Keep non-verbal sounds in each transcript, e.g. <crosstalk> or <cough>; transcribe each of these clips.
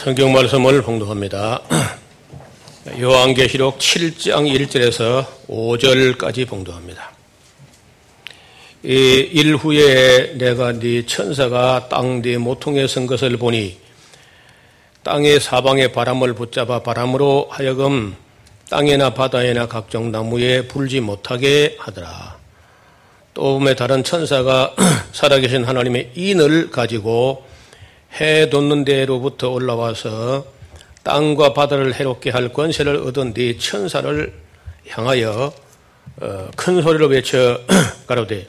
성경 말씀을 봉독합니다. <clears throat> 요한계시록 7장 1절에서 5절까지 봉독합니다. 이 일 후에 내가 네 천사가 땅 네 모퉁이에 선 것을 보니 땅의 사방에 바람을 붙잡아 바람으로 하여금 땅에나 바다에나 각종 나무에 불지 못하게 하더라. 또 몸에 다른 천사가 <clears throat> 살아계신 하나님의 인을 가지고 해 돋는 데로부터 올라와서 땅과 바다를 해롭게 할 권세를 얻은 네 천사를 향하여 어, 큰 소리로 외쳐 <clears throat> 가로되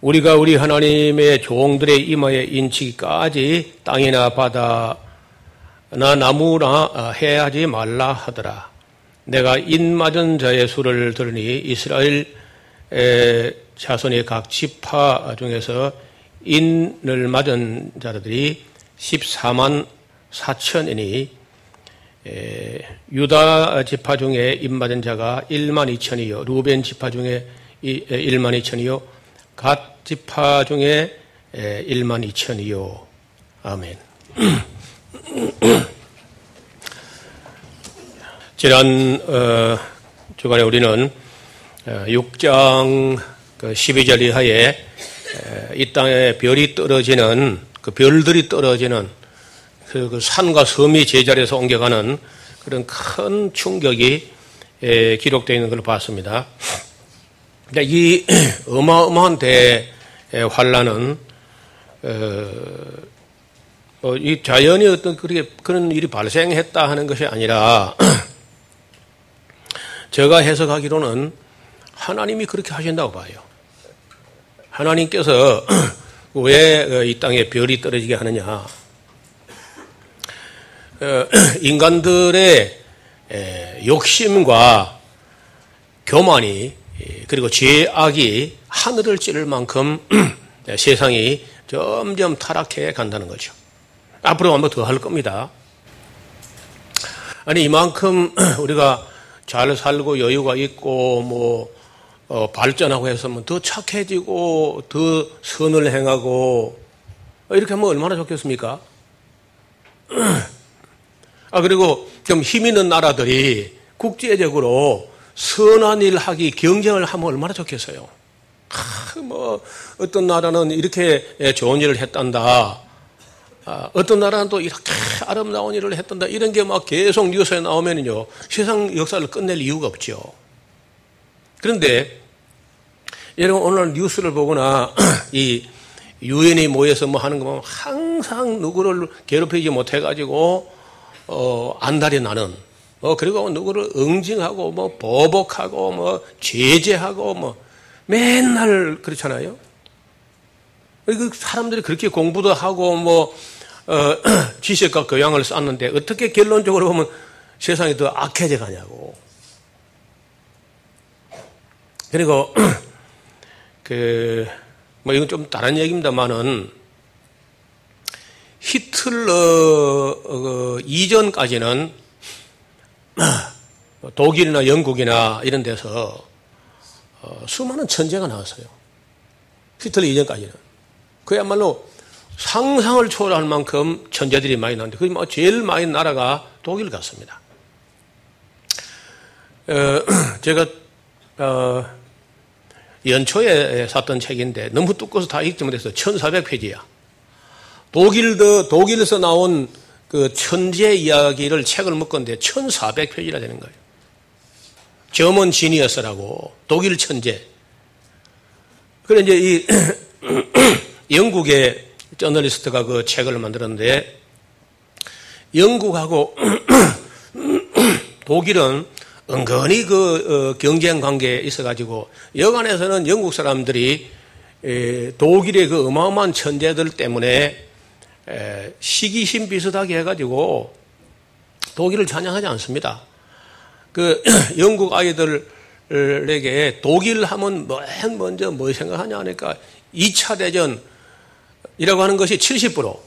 우리가 우리 하나님의 종들의 이마에 인치기까지 땅이나 바다나 나무나 어, 해하지 말라 하더라. 내가 인 맞은 자의 수를 들으니 이스라엘 자손의 각 지파 중에서 인을 맞은 자들이 14만 4천이니 유다 지파 중에 인 맞은 자가 1만 2천이요 루벤 지파 중에 1만 2천이요 갓 지파 중에 1만 2천이요 아멘. <clears throat> 지난 어, 주간에 우리는 6장 어, 12절 그 이하에 이 땅에 별이 떨어지는 그 별들이 떨어지는 그, 그 산과 섬이 제자리에서 옮겨가는 그런 큰 충격이 기록되어 있는 걸 봤습니다. 이 <clears throat> 어마어마한 대환란은 어, 어, 이 자연이 어떤 그렇게 그런 일이 발생했다 하는 것이 아니라 <clears throat> 제가 해석하기로는 하나님이 그렇게 하신다고 봐요. 하나님께서 <clears throat> 왜이 어, 땅에 별이 떨어지게 하느냐? 어, <clears throat> 인간들의 욕심과 교만이 그리고 죄악이 하늘을 찌를 만큼 <clears throat> 세상이 점점 타락해 간다는 거죠. 앞으로 한번 더할 겁니다. 아니 이만큼 우리가 잘 살고 여유가 있고 뭐 어, 발전하고 해서 더 착해지고 더 선을 행하고 이렇게 하면 얼마나 좋겠습니까? <clears throat> 아 그리고 좀 힘 있는 나라들이 국제적으로 선한 일 하기 경쟁을 하면 얼마나 좋겠어요. 아, 뭐 어떤 나라는 이렇게 좋은 일을 했단다. 아, 어떤 나라는 또 이렇게 아름다운 일을 했단다. 이런 게 막 계속 뉴스에 나오면요 세상 역사를 끝낼 이유가 없죠. 그런데 여러분 오늘 뉴스를 보거나 <clears throat> 이 유엔이 모여서 뭐 하는 거 보면 항상 누구를 괴롭히지 못해가지고 어 안달이 나는 뭐 그리고 누구를 응징하고 뭐 보복하고 뭐 제재하고 뭐 맨날 그렇잖아요. 그 사람들이 그렇게 공부도 하고 뭐 어, <clears throat> 지식과 교양을 쌓는데 어떻게 결론적으로 보면 세상이 더 악해져 가냐고. 그리고 <clears throat> 그 뭐 이건 좀 다른 얘기입니다만은 히틀러 어, 이전까지는 <clears throat> 독일이나 영국이나 이런 데서 어, 수많은 천재가 나왔어요. 히틀러 이전까지는 그야말로 상상을 초월할 만큼 천재들이 많이 나왔는데 그뭐 제일 많이 나라가 독일 같습니다. 어, <clears throat> 제가 어, 연초에 샀던 책인데 너무 두꺼워서 다 읽지 못해서 1400페이지야. 독일도, 독일에서 나온 그 천재 이야기를 책을 묶었는데 1400페이지나 되는 거예요. 점은 지니어스라고 독일 천재. 그래 이제 이 <clears throat> 영국의 저널리스트가 그 책을 만들었는데 영국하고 <clears throat> 독일은 은근히 그 어, 경쟁 관계에 있어가지고 여간에서는 영국 사람들이 독일의 그 어마어마한 천재들 때문에 시기심 비슷하게 해가지고 독일을 찬양하지 않습니다. 그 <clears throat> 영국 아이들에게 독일 하면 맨 먼저 뭐 생각하냐 하니까 2차 대전이라고 하는 것이 70%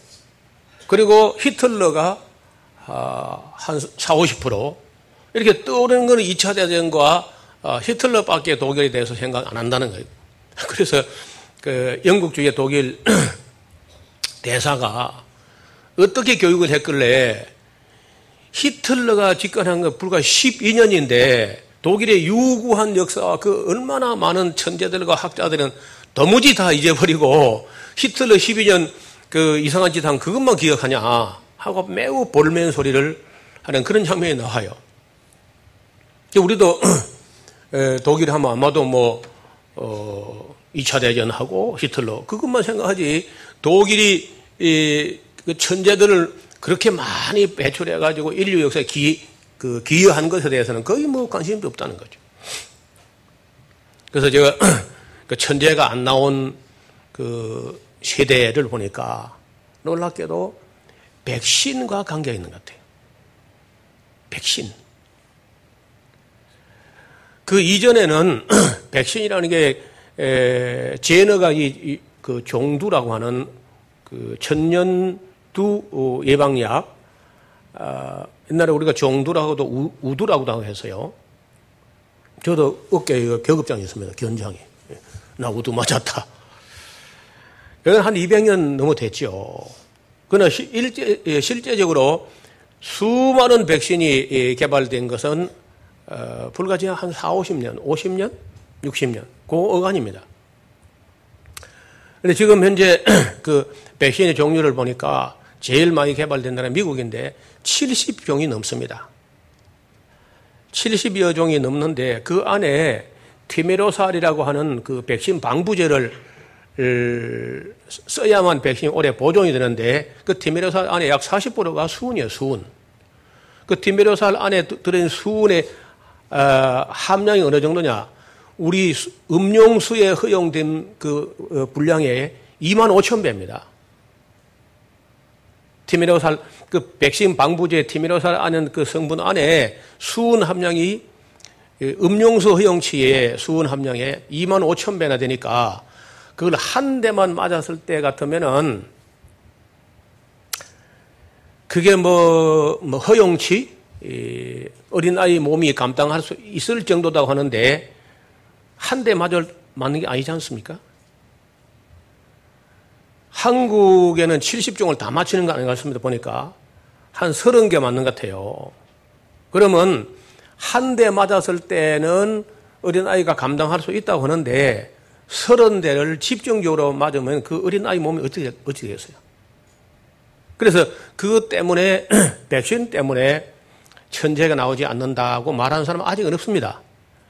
그리고 히틀러가 아, 한 4, 50% 이렇게 떠오르는 것은 2차 대전과 어, 히틀러밖에 독일에 대해서 생각 안 한다는 거예요. <laughs> 그래서 그 영국 쪽의 독일 <clears throat> 대사가 어떻게 교육을 했길래 히틀러가 집권한 건 불과 12년인데 독일의 유구한 역사와 그 얼마나 많은 천재들과 학자들은 도무지 다 잊어버리고 히틀러 12년 그 이상한 짓 한 그것만 기억하냐 하고 매우 볼멘 소리를 하는 그런 장면이 나와요. 우리도 <clears throat> 독일 하면 아마도 뭐, 어, 2차 대전하고 히틀러 그것만 생각하지 독일이 이, 그 천재들을 그렇게 많이 배출해가지고 인류 역사에 기, 그 기여한 것에 대해서는 거의 뭐 관심도 없다는 거죠. 그래서 제가 <clears throat> 그 천재가 안 나온 그 세대를 보니까 놀랍게도 백신과 관계가 있는 것 같아요. 백신. 그 이전에는 <clears throat> 백신이라는 게 에, 제너가 이, 이, 그 종두라고 하는 그 천년두 어, 예방약, 아, 옛날에 우리가 종두라고도 우, 우두라고도 해서요. 저도 어깨에 격업장이 있습니다. 견장이. 예, 나 우두 맞았다. 그건 한 200년 넘어 됐죠. 그러나 실제, 예, 실제적으로 수많은 백신이 예, 개발된 것은 어, 불과 지금 한 4, 50년, 50년, 60년, 그 어간입니다. 근데 지금 현재 <clears throat> 그 백신의 종류를 보니까 제일 많이 개발된 나라 미국인데 70종이 넘습니다. 70여 종이 넘는데 그 안에 티메로살이라고 하는 그 백신 방부제를 써야만 백신이 오래 보존이 되는데 그 티메로살 안에 약 40%가 수은이에요, 수은. 그 티메로살 안에 들어있는 수은의 어, 함량이 어느 정도냐? 우리 음용수에 허용된 그 어, 분량의 2만 5천 배입니다. 티메로살 그 백신 방부제 티메로살 안에 그 성분 안에 수은 함량이 음용수 허용치의 수은 함량의 2만 5천 배나 되니까 그걸 한 대만 맞았을 때 같으면은 그게 뭐, 뭐 허용치 어린 아이 몸이 감당할 수 있을 정도다고 하는데 한 대 맞을 맞는 게 아니지 않습니까? 한국에는 70종을 다 맞히는 거 아닌가 싶습니다. 보니까 한 30개 맞는 것 같아요. 그러면 한 대 맞았을 때는 어린 아이가 감당할 수 있다고 하는데 서른 대를 집중적으로 맞으면 그 어린아이 몸이 어떻게, 어떻게 되겠어요? 그래서 그것 때문에, <clears throat> 백신 때문에 천재가 나오지 않는다고 말하는 사람은 아직은 없습니다.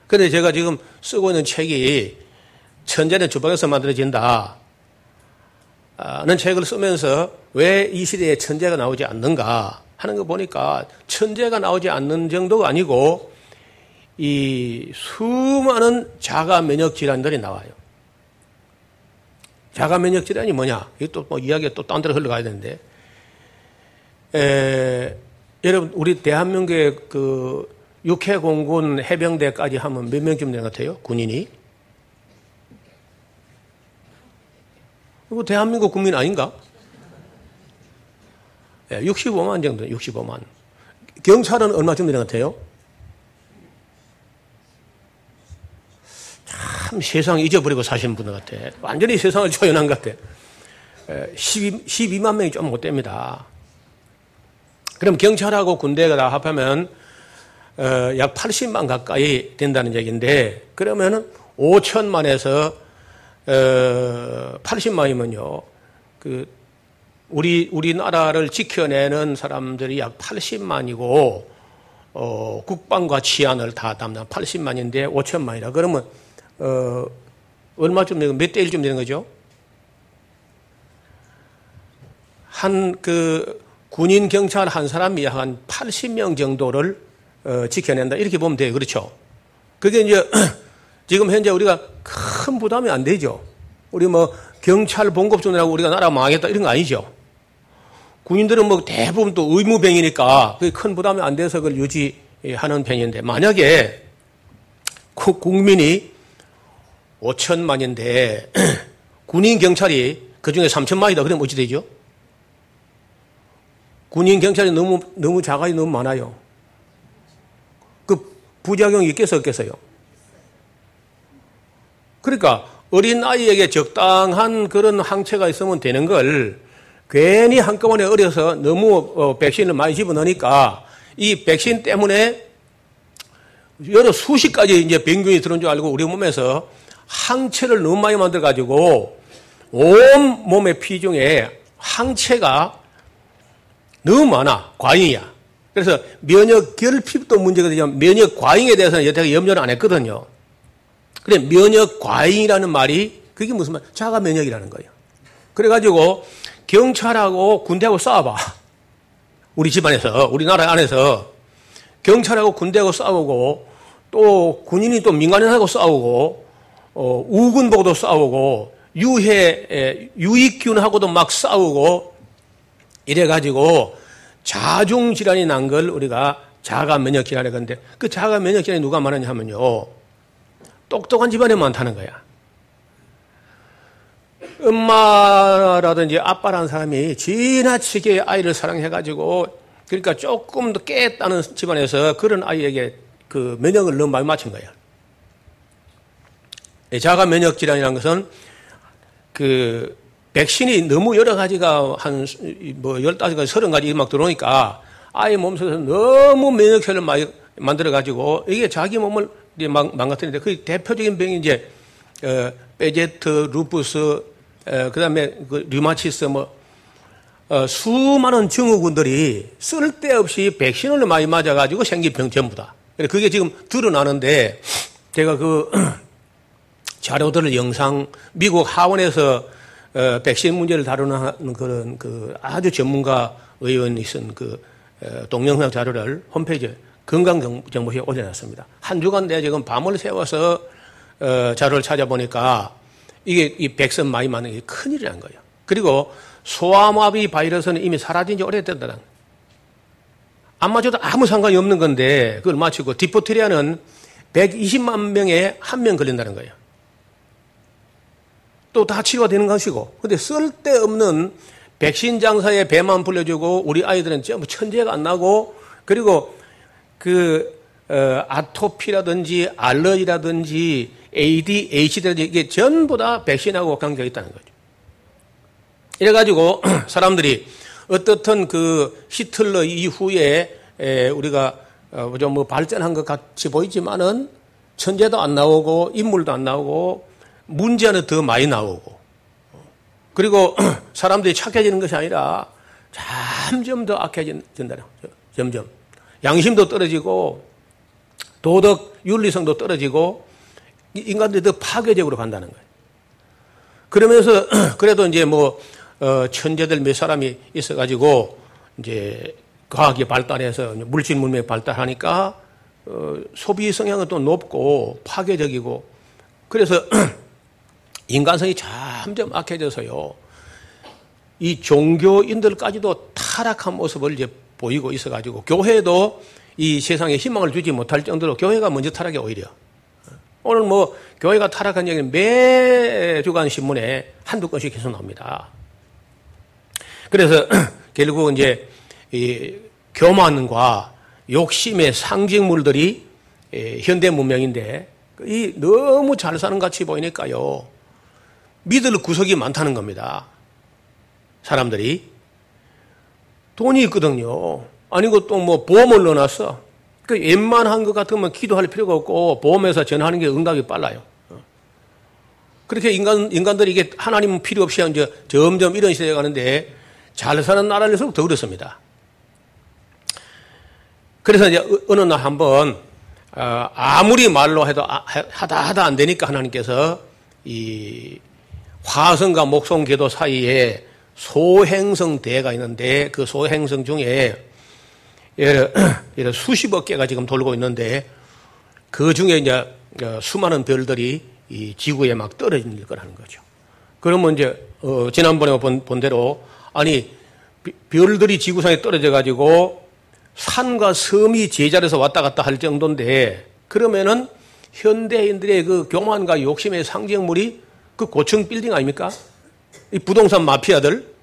그런데 제가 지금 쓰고 있는 책이 천재는 주방에서 만들어진다. 는 책을 쓰면서 왜 이 시대에 천재가 나오지 않는가 하는 거 보니까 천재가 나오지 않는 정도가 아니고 이 수많은 자가 면역 질환들이 나와요. 자가 면역 질환이 뭐냐? 이것도 뭐 이야기가 또 딴 데로 흘러가야 되는데. 에, 여러분, 우리 대한민국의 그 육해공군 해병대까지 하면 몇 명쯤 되는 것 같아요? 군인이? 이거 대한민국 국민 아닌가? 예, 65만 정도, 65만. 경찰은 얼마쯤 되는 것 같아요? 참 세상 잊어버리고 사시는 분들 같아. 완전히 세상을 <laughs> 초연한 것 같아. 12, 12만 명이 좀 못 됩니다. 그럼 경찰하고 군대가 다 합하면 어, 약 80만 가까이 된다는 얘기인데 그러면 5천만에서 어, 80만이면요. 그 우리 우리나라를 지켜내는 사람들이 약 80만이고 어, 국방과 치안을 다 담당 80만인데 5천만이라 그러면 어, 얼마쯤 되는, 몇대 1쯤 되는 거죠? 한, 그, 군인 경찰 한 사람이 한 80명 정도를 어, 지켜낸다. 이렇게 보면 돼요. 그렇죠? 그게 이제, <clears throat> 지금 현재 우리가 큰 부담이 안 되죠. 우리 뭐, 경찰 봉급준이라고 우리가 나라 망하겠다. 이런 거 아니죠. 군인들은 뭐 대부분 또 의무병이니까 그게 큰 부담이 안 돼서 그걸 유지하는 편인데, 만약에 국민이 5천만인데 <clears throat> 군인 경찰이 그 중에 3천만이다. 그러면 어찌 되죠? 군인 경찰이 너무 너무 자가이 너무 많아요. 그 부작용이 있겠어 없겠어요? 그러니까 어린 아이에게 적당한 그런 항체가 있으면 되는 걸 괜히 한꺼번에 어려서 너무 어, 백신을 많이 집어넣으니까 이 백신 때문에 여러 수십 가지 이제 병균이 들어온 줄 알고 우리 몸에서 항체를 너무 많이 만들어 가지고 온 몸의 피 중에 항체가 너무 많아 과잉이야. 그래서 면역 결핍도 문제가 되지만 면역 과잉에 대해서는 여태까지 염려를 안 했거든요. 그래 면역 과잉이라는 말이 그게 무슨 말? 자가 면역이라는 거예요. 그래가지고 경찰하고 군대하고 싸워봐. 우리 집안에서 우리나라 안에서 경찰하고 군대하고 싸우고 또 군인이 또 민간인하고 싸우고 어, 우군보고도 싸우고 유해 유익균하고도 막 싸우고 이래가지고 자중 질환이 난 걸 우리가 자가 면역 질환이 건데 그 자가 면역 질환이 누가 많았냐 하면요 똑똑한 집안에 많다는 거야. 엄마라든지 아빠라는 사람이 지나치게 아이를 사랑해가지고 그러니까 조금 더 깨했다는 집안에서 그런 아이에게 그 면역을 너무 많이 맞춘 거야. 자가 면역 질환이라는 것은 그 백신이 너무 여러 가지가 한뭐 15가지, 30가지 막 들어오니까 아이 몸속에서 너무 면역체를 많이 만들어 가지고 이게 자기 몸을 망가뜨리는데 그 대표적인 병이 이제 어, 베제트, 루푸스, 어, 그다음에 그 류마티스 뭐 어, 수많은 증후군들이 쓸데없이 백신을 많이 맞아가지고 생긴 병 전부다. 그게 지금 드러나는데 제가 그 <clears throat> 자료들을 영상 미국 하원에서 어, 백신 문제를 다루는 그런 그 아주 전문가 의원이 쓴그 어, 동영상 자료를 홈페이지에 건강정보시에 올려놨습니다. 한 주간 내가 지금 밤을 새워서 어, 자료를 찾아보니까 이게 이 백선 많이 맞는 게 큰일이란 거예요. 그리고 소아마비 바이러스는 이미 사라진 지 오래됐다는 안 맞아도 아무 상관이 없는 건데 그걸 맞추고 디포트리아는 120만 명에 한 명 걸린다는 거예요. 또 다 치료가 되는 것이고 근데 쓸데없는 백신 장사에 배만 불려주고 우리 아이들은 전부 천재가 안 나고 그리고 그 어, 아토피라든지 알러지라든지 ADHD라든지 이게 전부 다 백신하고 관계가 있다는 거죠. 이래가지고 <clears throat> 사람들이 어떻든 그 히틀러 이후에 우리가 어, 좀뭐 발전한 것 같이 보이지만은 천재도 안 나오고 인물도 안 나오고 문제는 더 많이 나오고 그리고 <clears throat> 사람들이 착해지는 것이 아니라 점점 더 악해진다는 거죠. 점점 양심도 떨어지고 도덕 윤리성도 떨어지고 인간들이 더 파괴적으로 간다는 거예요. 그러면서 <clears throat> 그래도 이제 뭐 어, 천재들 몇 사람이 있어가지고 이제 과학이 발달해서 물질 문명이 발달하니까 어, 소비 성향은 또 높고 파괴적이고 그래서 <clears throat> 인간성이 점점 악해져서요. 이 종교인들까지도 타락한 모습을 이제 보이고 있어가지고 교회도 이 세상에 희망을 주지 못할 정도로 교회가 먼저 타락해 오히려. 오늘 뭐 교회가 타락한 얘기는 매 주간 신문에 한두 건씩 계속 나옵니다. 그래서 <clears throat> 결국 이제 이 교만과 욕심의 상징물들이 현대 문명인데 이 너무 잘 사는 같이 보이니까요. 믿을 구석이 많다는 겁니다. 사람들이 돈이 있거든요. 아니고 또 뭐 보험을 넣어놨어. 그 웬만한 것 같으면 기도할 필요가 없고 보험회사 전화하는 게 응답이 빨라요. 그렇게 인간, 인간들이 이게 하나님 필요 없이 이제 점점 이런 시대에 가는데 잘 사는 나라일수록 더 그렇습니다. 그래서 이제 어느 날 한번 어, 아무리 말로 해도 아, 하다 하다 안 되니까 하나님께서 이 화성과 목성 궤도 사이에 소행성 대가 있는데 그 소행성 중에 <clears throat> 예를 수십억 개가 지금 돌고 있는데 그 중에 이제 어, 수많은 별들이 이 지구에 막 떨어질 거라는 거죠. 그러면 이제 어, 지난번에 본, 본 대로 아니 별들이 지구상에 떨어져 가지고 산과 섬이 제자리에서 왔다 갔다 할 정도인데 그러면은 현대인들의 그 교만과 욕심의 상징물이 그 고층 빌딩 아닙니까? 이 부동산 마피아들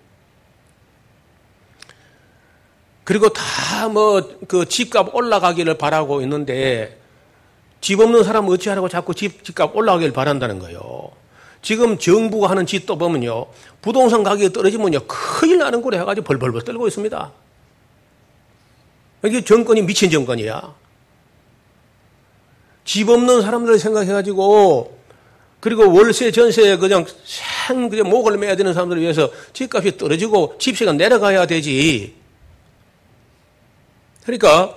그리고 다 뭐 그 집값 올라가기를 바라고 있는데 집 없는 사람 어찌하라고 자꾸 집, 집값 올라가기를 바란다는 거예요. 지금 정부가 하는 짓도 보면요. 부동산 가격이 떨어지면요. 큰일 나는 거래 해가지고 벌벌벌 떨고 있습니다. 이게 정권이 미친 정권이야. 집 없는 사람들 생각해가지고 그리고 월세 전세 그냥 생 그냥 목을 매야 되는 사람들을 위해서 집값이 떨어지고 집세가 내려가야 되지. 그러니까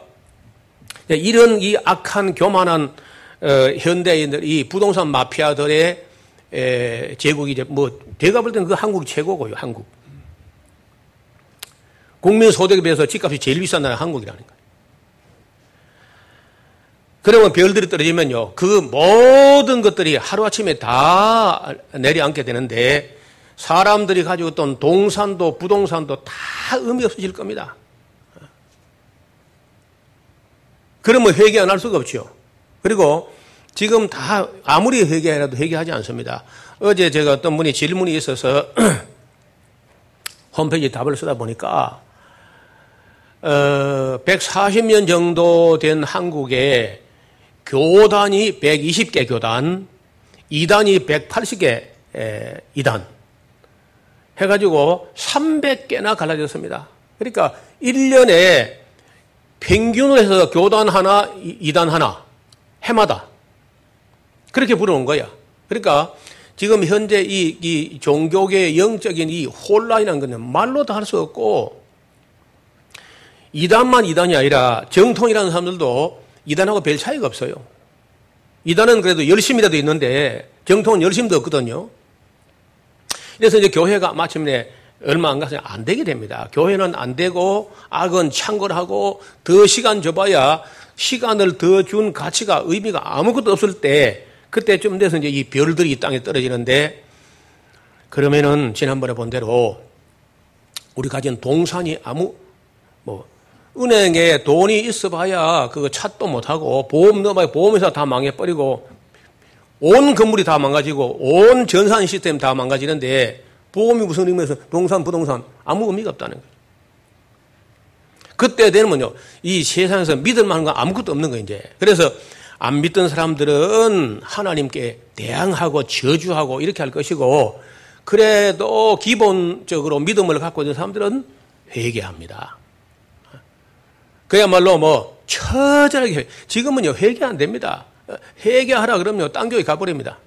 이런 이 악한 교만한 어, 현대인들 이 부동산 마피아들의 에, 제국이 이제 뭐 제가 볼 때는 그 한국이 최고고요. 한국. 국민 소득에 비해서 집값이 제일 비싼 나라 한국이라는 거예요. 그러면 별들이 떨어지면요. 그 모든 것들이 하루아침에 다 내려앉게 되는데 사람들이 가지고 있던 동산도 부동산도 다 의미 없어질 겁니다. 그러면 회개 안 할 수가 없죠. 그리고 지금 다 아무리 회개해라도 회개하지 않습니다. 어제 제가 어떤 분이 질문이 있어서 <clears throat> 홈페이지 답을 쓰다 보니까 어, 140년 정도 된 한국에 교단이 120개 교단, 이단이 180개 이단 해가지고 300개나 갈라졌습니다. 그러니까 1년에 평균으로 해서 교단 하나, 이단 하나, 해마다 그렇게 부르는 거야. 그러니까 지금 현재 이, 이 종교계의 영적인 이 혼란이라는 것은 말로 다할수 없고 이단만 이단이 아니라 정통이라는 사람들도 이단하고 별 차이가 없어요. 이단은 그래도 열심이라도 있는데 정통은 열심도 없거든요. 그래서 이제 교회가 마침내 얼마 안 가서 안 되게 됩니다. 교회는 안 되고 악은 창궐하고 더 시간 줘봐야 시간을 더 준 가치가 의미가 아무것도 없을 때 그때쯤 돼서 이제 이 별들이 이 땅에 떨어지는데 그러면은 지난번에 본 대로 우리 가진 동산이 아무 뭐 은행에 돈이 있어 봐야 그거 찾도 못하고 보험 넣어봐야 보험회사 다 망해버리고 온 건물이 다 망가지고 온 전산 시스템 다 망가지는데 보험이 무슨 의미에서 동산, 부동산 아무 의미가 없다는 거예요. 그때 되면요, 이 세상에서 믿을 만한 건 아무것도 없는 거예요, 이제. 그래서 안 믿던 사람들은 하나님께 대항하고 저주하고 이렇게 할 것이고, 그래도 기본적으로 믿음을 갖고 있는 사람들은 회개합니다. 그야말로 뭐 처절하게 지금은요 회개 안 됩니다. 회개하라 그러면 딴 교회 가버립니다.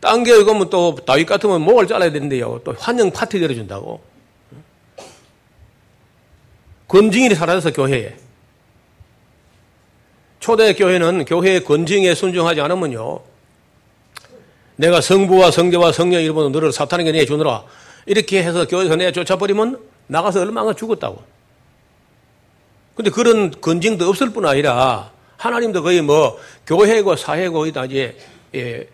딴 교회 가면 또 다윗 같으면 목을 잘라야 되는데요. 또 환영 파티 열어준다고. 권징일이 사라져서 교회에. 초대 교회는 교회의 권징에 순종하지 않으면요. 내가 성부와 성자와 성령 이름으로 너를 사탄에게 내주느라 이렇게 해서 교회에서 내쫓아버리면 나가서 얼마나 죽었다고. 근데 그런 건징도 없을 뿐 아니라 하나님도 거의 뭐 교회고 사회고 다 이제 예,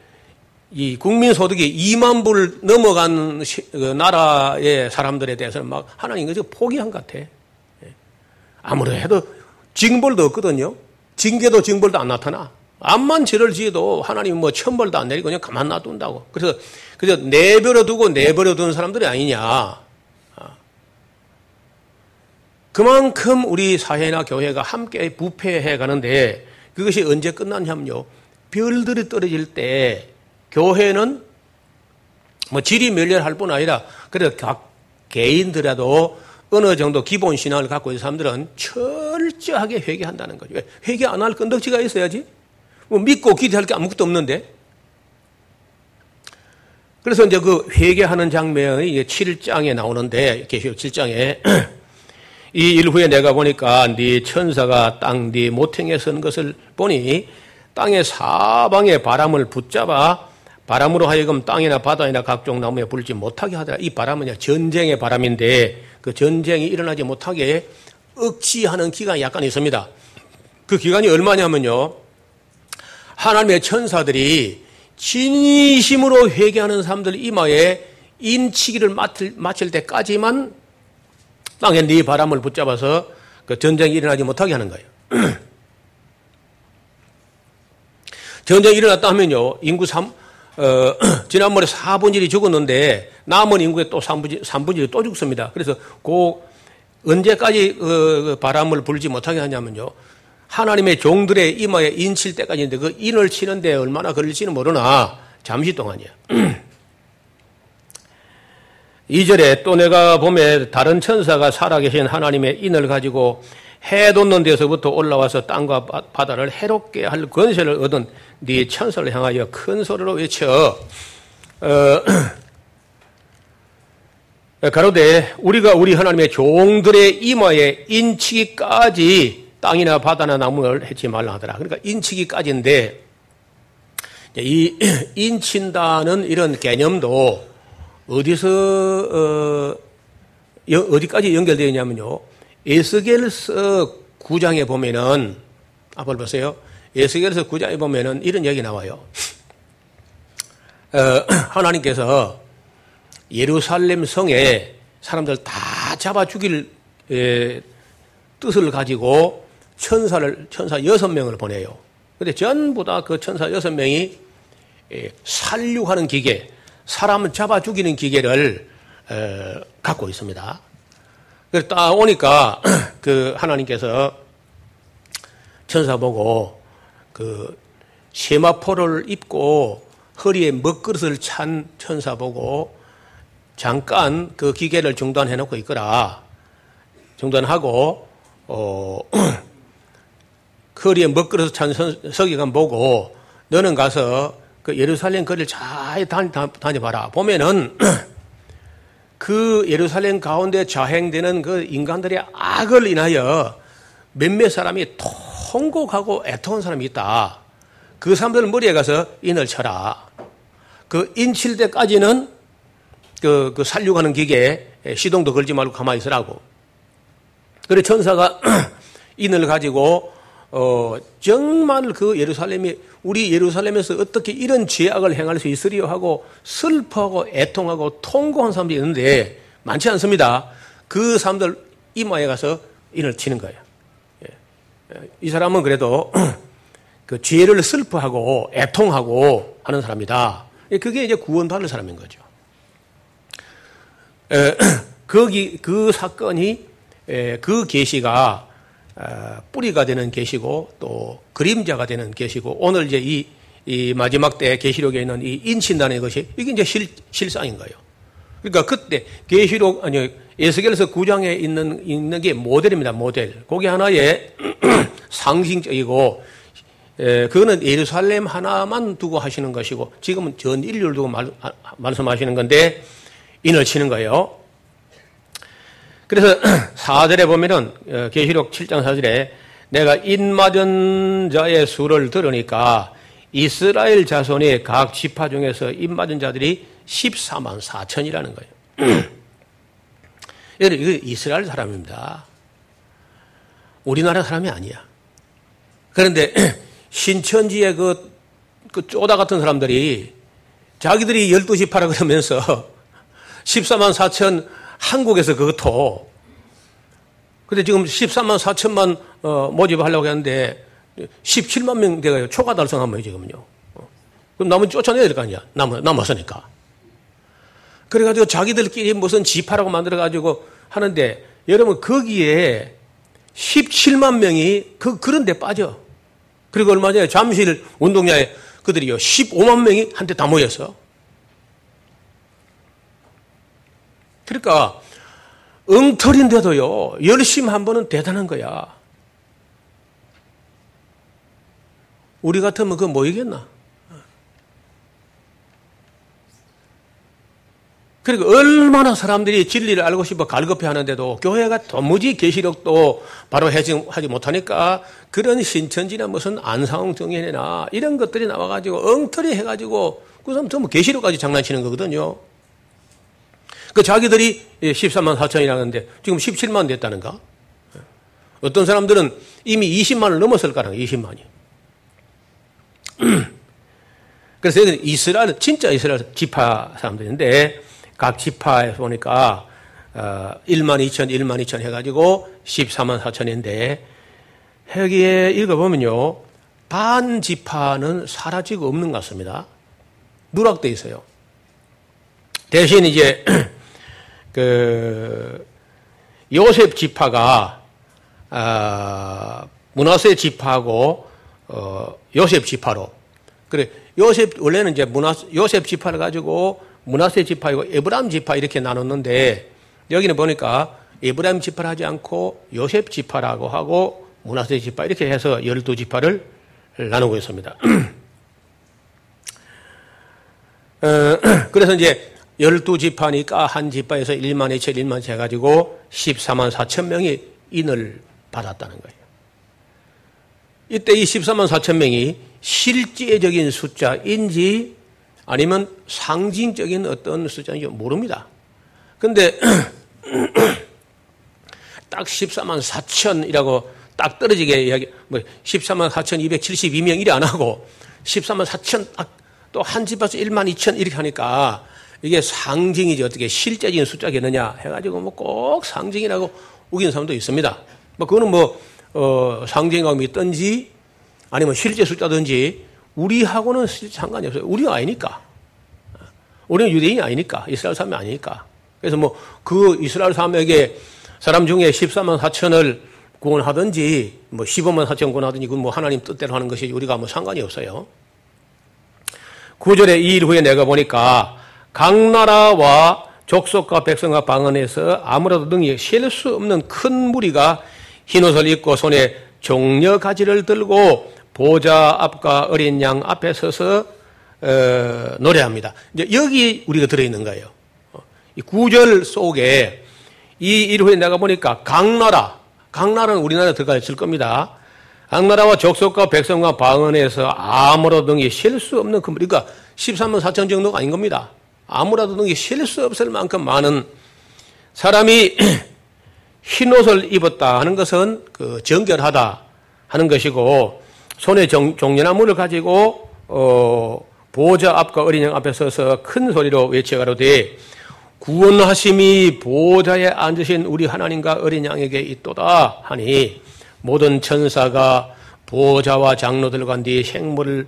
이 국민 소득이 2만 불 넘어간 시, 그 나라의 사람들에 대해서는 막 하나님 그저 포기한 것 같아. 예. 아무리 해도 징벌도 없거든요. 징계도 징벌도 안 나타나. 암만 죄를 지어도 하나님 뭐 천벌도 안 내리고 그냥 가만 놔둔다고. 그래서 그저 내버려 두고 내버려 두는 사람들이 아니냐. 그만큼 우리 사회나 교회가 함께 부패해 가는데 그것이 언제 끝났냐면요. 별들이 떨어질 때 교회는 뭐 질이 멸렬할 뿐 아니라 그래도 각 개인들라도 어느 정도 기본 신앙을 갖고 있는 사람들은 철저하게 회개한다는 거죠. 회개 안 할 건덕지가 있어야지. 뭐 믿고 기대할 게 아무것도 없는데. 그래서 이제 그 회개하는 장면이 7장에 나오는데, 계시록 7장에 <clears throat> 이 일 후에 내가 보니까 네 천사가 땅 네 모퉁이에 선 것을 보니 땅의 사방에 바람을 붙잡아 바람으로 하여금 땅이나 바다이나 각종 나무에 불지 못하게 하더라. 이 바람은 전쟁의 바람인데 그 전쟁이 일어나지 못하게 억지하는 기간이 약간 있습니다. 그 기간이 얼마냐면요. 하나님의 천사들이 진심으로 회개하는 사람들 이마에 인치기를 마칠, 마칠 때까지만 땅에 네 바람을 붙잡아서 그 전쟁이 일어나지 못하게 하는 거예요. <clears throat> 전쟁이 일어났다 하면요, 인구 3, 어, <clears throat> 지난번에 4분의 1이 죽었는데, 남은 인구의 또 3분의, 3분의 1이 또 죽습니다. 그래서 그, 언제까지 그 바람을 불지 못하게 하냐면요, 하나님의 종들의 이마에 인칠 때까지인데 그 인을 치는데 얼마나 걸릴지는 모르나, 잠시 동안이야. <clears throat> 2절에 또 내가 봄에 다른 천사가 살아계신 하나님의 인을 가지고 해 돋는 데서부터 올라와서 땅과 바다를 해롭게 할 권세를 얻은 네 천사를 향하여 큰 소리로 외쳐 어, <clears throat> 가로되 우리가 우리 하나님의 종들의 이마에 인치기까지 땅이나 바다나 나무를 해치 말라 하더라. 그러니까 인치기까지인데 이 <clears throat> 인친다는 이런 개념도 어디서 어, 어디까지 연결되어 있냐면요. 에스겔서 9장에 보면은 앞을 보세요. 에스겔서 9장에 보면은 이런 얘기 나와요. 어, <clears throat> 하나님께서 예루살렘 성에 사람들 다 잡아 죽일 에, 뜻을 가지고 천사를 천사 여섯 명을 보내요. 근데 전부 다 그 천사 여섯 명이 살육하는 기계, 사람을 잡아 죽이는 기계를 에, 갖고 있습니다. 그래서 딱 오니까 <clears throat> 그 하나님께서 천사 보고 그 세마포를 입고 허리에 먹그릇을 찬 천사 보고 잠깐 그 기계를 중단해 놓고 있거라. 중단하고 어 <clears throat> 허리에 먹그릇을 찬 서기관 보고 너는 가서 그 예루살렘 거리를 잘 다녀봐라. 보면은 <clears throat> 그 예루살렘 가운데 자행되는 그 인간들의 악을 인하여 몇몇 사람이 통곡하고 애통한 사람이 있다. 그 사람들 머리에 가서 인을 쳐라. 그 인칠 때까지는 그, 그 살육하는 기계에 시동도 걸지 말고 가만히 있으라고. 그래 천사가 <clears throat> 인을 가지고 어, 정말 그 예루살렘이 우리 예루살렘에서 어떻게 이런 죄악을 행할 수 있으리요 하고 슬퍼하고 애통하고 통곡한 사람들이 있는데 많지 않습니다. 그 사람들 이마에 가서 인을 치는 거예요. 예. 이 사람은 그래도 <clears throat> 그 죄를 슬퍼하고 애통하고 하는 사람이다. 그게 이제 구원받을 사람인 거죠. <clears throat> 거기 그 사건이 그 계시가 어, 뿌리가 되는 계시고 또 그림자가 되는 계시고 오늘 이제 이, 이 마지막 때 계시록에 있는 이 인친다는 것이 이게 이제 실, 실상인 거예요. 그러니까 그때 계시록 아니 예수겔서 9장에 있는 있는 게 모델입니다. 모델. 그게 하나의 <clears throat> 상징적이고 에, 그거는 예루살렘 하나만 두고 하시는 것이고 지금은 전 인류를 두고 말, 말씀하시는 건데 인을 치는 거예요. 그래서 <clears throat> 4절에 보면은 어, 계시록 7장 4절에 내가 입맞은 자의 수를 들으니까 이스라엘 자손의 각 지파 중에서 입맞은 자들이 14만 4천이라는 거예요. <clears throat> 여러분, 이거 이스라엘 사람입니다. 우리나라 사람이 아니야. 그런데 <clears throat> 신천지의 그, 그 쪼다 같은 사람들이 자기들이 12지파라 그러면서 <laughs> 14만 4천 한국에서 그것도 근데 지금 13만 4천만 어, 모집하려고 하는데 17만 명 돼가요. 초과 거예요, 지금요. 어. 그럼 남은 쫓아내야 될 거 아니야. 남, 남았으니까. 그래가지고 자기들끼리 무슨 지파라고 만들어가지고 하는데 여러분 거기에 17만 명이 그, 그런 데 빠져. 그리고 얼마 전에 잠실 운동장에 그들이요. 15만 명이 한테 다 모였어. 그러니까 엉터리인데도요, 열심히 한 번은 대단한 거야. 우리 같으면 그거 뭐 이겠나? 그러니까 얼마나 사람들이 진리를 알고 싶어 갈급해 하는데도 교회가 도무지 계시력도 바로 하지, 하지 못하니까 그런 신천지나 무슨 안상홍 정연이나 이런 것들이 나와가지고 엉터리 해가지고 그 사람 전부 계시록까지 장난치는 거거든요. 그 자기들이 13만 4천이라는데 지금 17만 됐다는가? 어떤 사람들은 이미 20만을 넘었을 거라 20만이. <clears throat> 그래서 이스라엘, 진짜 이스라엘 지파 사람들인데 각 지파에서 보니까 1만 2천, 1만 2천 해가지고 14만 4천인데 여기에 읽어보면요. 반 지파는 사라지고 없는 것 같습니다. 누락돼 있어요. 대신 이제 <clears throat> 그 요셉 지파가 아, 문하세 지파하고 어, 요셉 지파로 그래 요셉 원래는 이제 문화 요셉 지파를 가지고 문하세 지파이고 에브라임 지파 이렇게 나눴는데 여기는 보니까 에브라임 지파를 하지 않고 요셉 지파라고 하고 문하세 지파 이렇게 해서 열두 지파를 나누고 있습니다. <clears throat> 어, <clears throat> 그래서 이제 열두 지파니까 한 지파에서 1만 2천, 1만 해가지고 14만 4천 명이 인을 받았다는 거예요. 이때 이 14만 4천 명이 실제적인 숫자인지 아니면 상징적인 어떤 숫자인지 모릅니다. 근데 <clears throat> 딱 14만 4천이라고 딱 떨어지게 이야기, 뭐 14만 4,272명 이래 안 하고 14만 4천 딱 또 한 집에서 1만 2천 이렇게 하니까 이게 상징이지 어떻게 실제적인 숫자겠느냐 해가지고 뭐 꼭 상징이라고 우기는 사람도 있습니다. 뭐 그거는 뭐, 어, 상징감이 있든지 아니면 실제 숫자든지 우리하고는 상관이 없어요. 우리가 아니니까. 우리는 유대인이 아니니까. 이스라엘 사람이 아니니까. 그래서 뭐 그 이스라엘 사람에게 사람 중에 14만 4천을 구원하든지 뭐 15만 4천 구원하든지 그건 뭐 하나님 뜻대로 하는 것이 우리가 뭐 상관이 없어요. 9절에 이 일 후에 내가 보니까 각 나라와 족속과 백성과 방언에서 아무라도 능히 셀 수 없는 큰 무리가 흰옷을 입고 손에 종려 가지를 들고 보좌 앞과 어린 양 앞에 서서 어, 노래합니다. 이제 여기 우리가 들어있는 거예요. 구절 속에 이 일후에 내가 보니까 각 나라, 각 나라는 우리나라에 들어가 있을 겁니다. 각 나라와 족속과 백성과 방언에서 아무로 등이 쉴 수 없는 그, 그러니까 13만 4천 정도가 아닌 겁니다. 아무라도 등이 쉴수 없을 만큼 많은 사람이 <clears throat> 흰 옷을 입었다 하는 것은 그 정결하다 하는 것이고 손에 종, 종려나무를 가지고 어, 보호자 앞과 어린 양 앞에 서서 큰 소리로 외쳐가로되 구원하심이 보호자에 앉으신 우리 하나님과 어린 양에게 있도다 하니 모든 천사가 보호자와 장로들과 네 생물을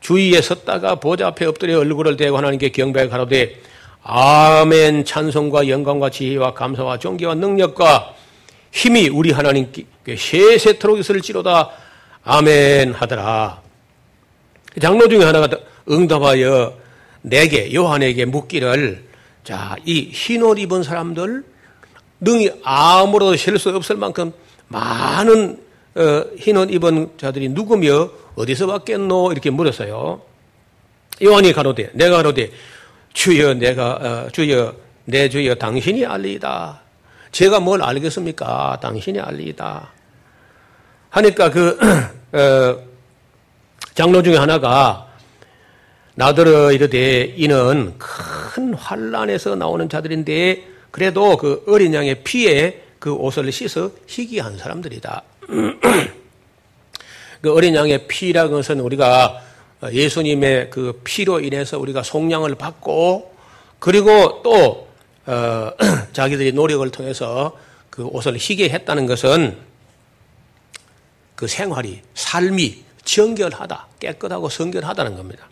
주위에 섰다가 보호자 앞에 엎드려 얼굴을 대고 하나님께 경배하여 가로되 아멘 찬송과 영광과 지혜와 감사와 존귀와 능력과 힘이 우리 하나님께 세세토록 있을지로다 아멘 하더라. 장로 중에 하나가 응답하여 내게 요한에게 묻기를 자, 이 흰옷 입은 사람들 능히 아무로도 셀 수 없을 만큼 많은 어, 흰옷 입은 자들이 누구며 어디서 왔겠노 이렇게 물었어요. 요한이 가로되 내가 가로되 주여 내가 어, 주여 내 주여 당신이 알리이다. 제가 뭘 알겠습니까? 당신이 알리이다. 하니까 그 <clears throat> 어, 장로 중에 하나가 나더러 이르되 이는 큰 환란에서 나오는 자들인데 그래도 그 어린 양의 피에 그 옷을 씻어 희귀한 사람들이다. 그 어린 양의 피라는 것은 우리가 예수님의 그 피로 인해서 우리가 속량을 받고 그리고 또 어, <clears throat> 자기들이 노력을 통해서 그 옷을 희게 했다는 것은 그 생활이 삶이 정결하다, 깨끗하고 성결하다는 겁니다.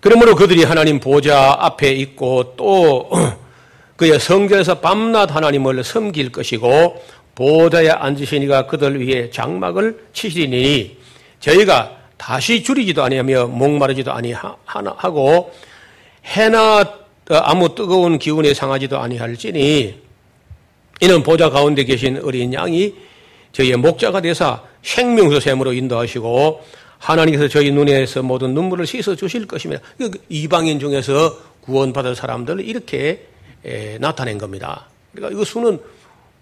그러므로 그들이 하나님 보좌 앞에 있고 또 <clears throat> 그의 성전에서 밤낮 하나님을 섬길 것이고 보좌에 앉으시니가 그들 위에 장막을 치시리니 저희가 다시 줄이지도 아니하며 목마르지도 아니하고 해나 아무 뜨거운 기운에 상하지도 아니할지니 이는 보좌 가운데 계신 어린 양이 저희의 목자가 되사 생명수 샘으로 인도하시고 하나님께서 저희 눈에서 모든 눈물을 씻어 주실 것입니다. 그 이방인 중에서 구원받을 사람들을 이렇게 나타낸 겁니다. 그러니까 이 수는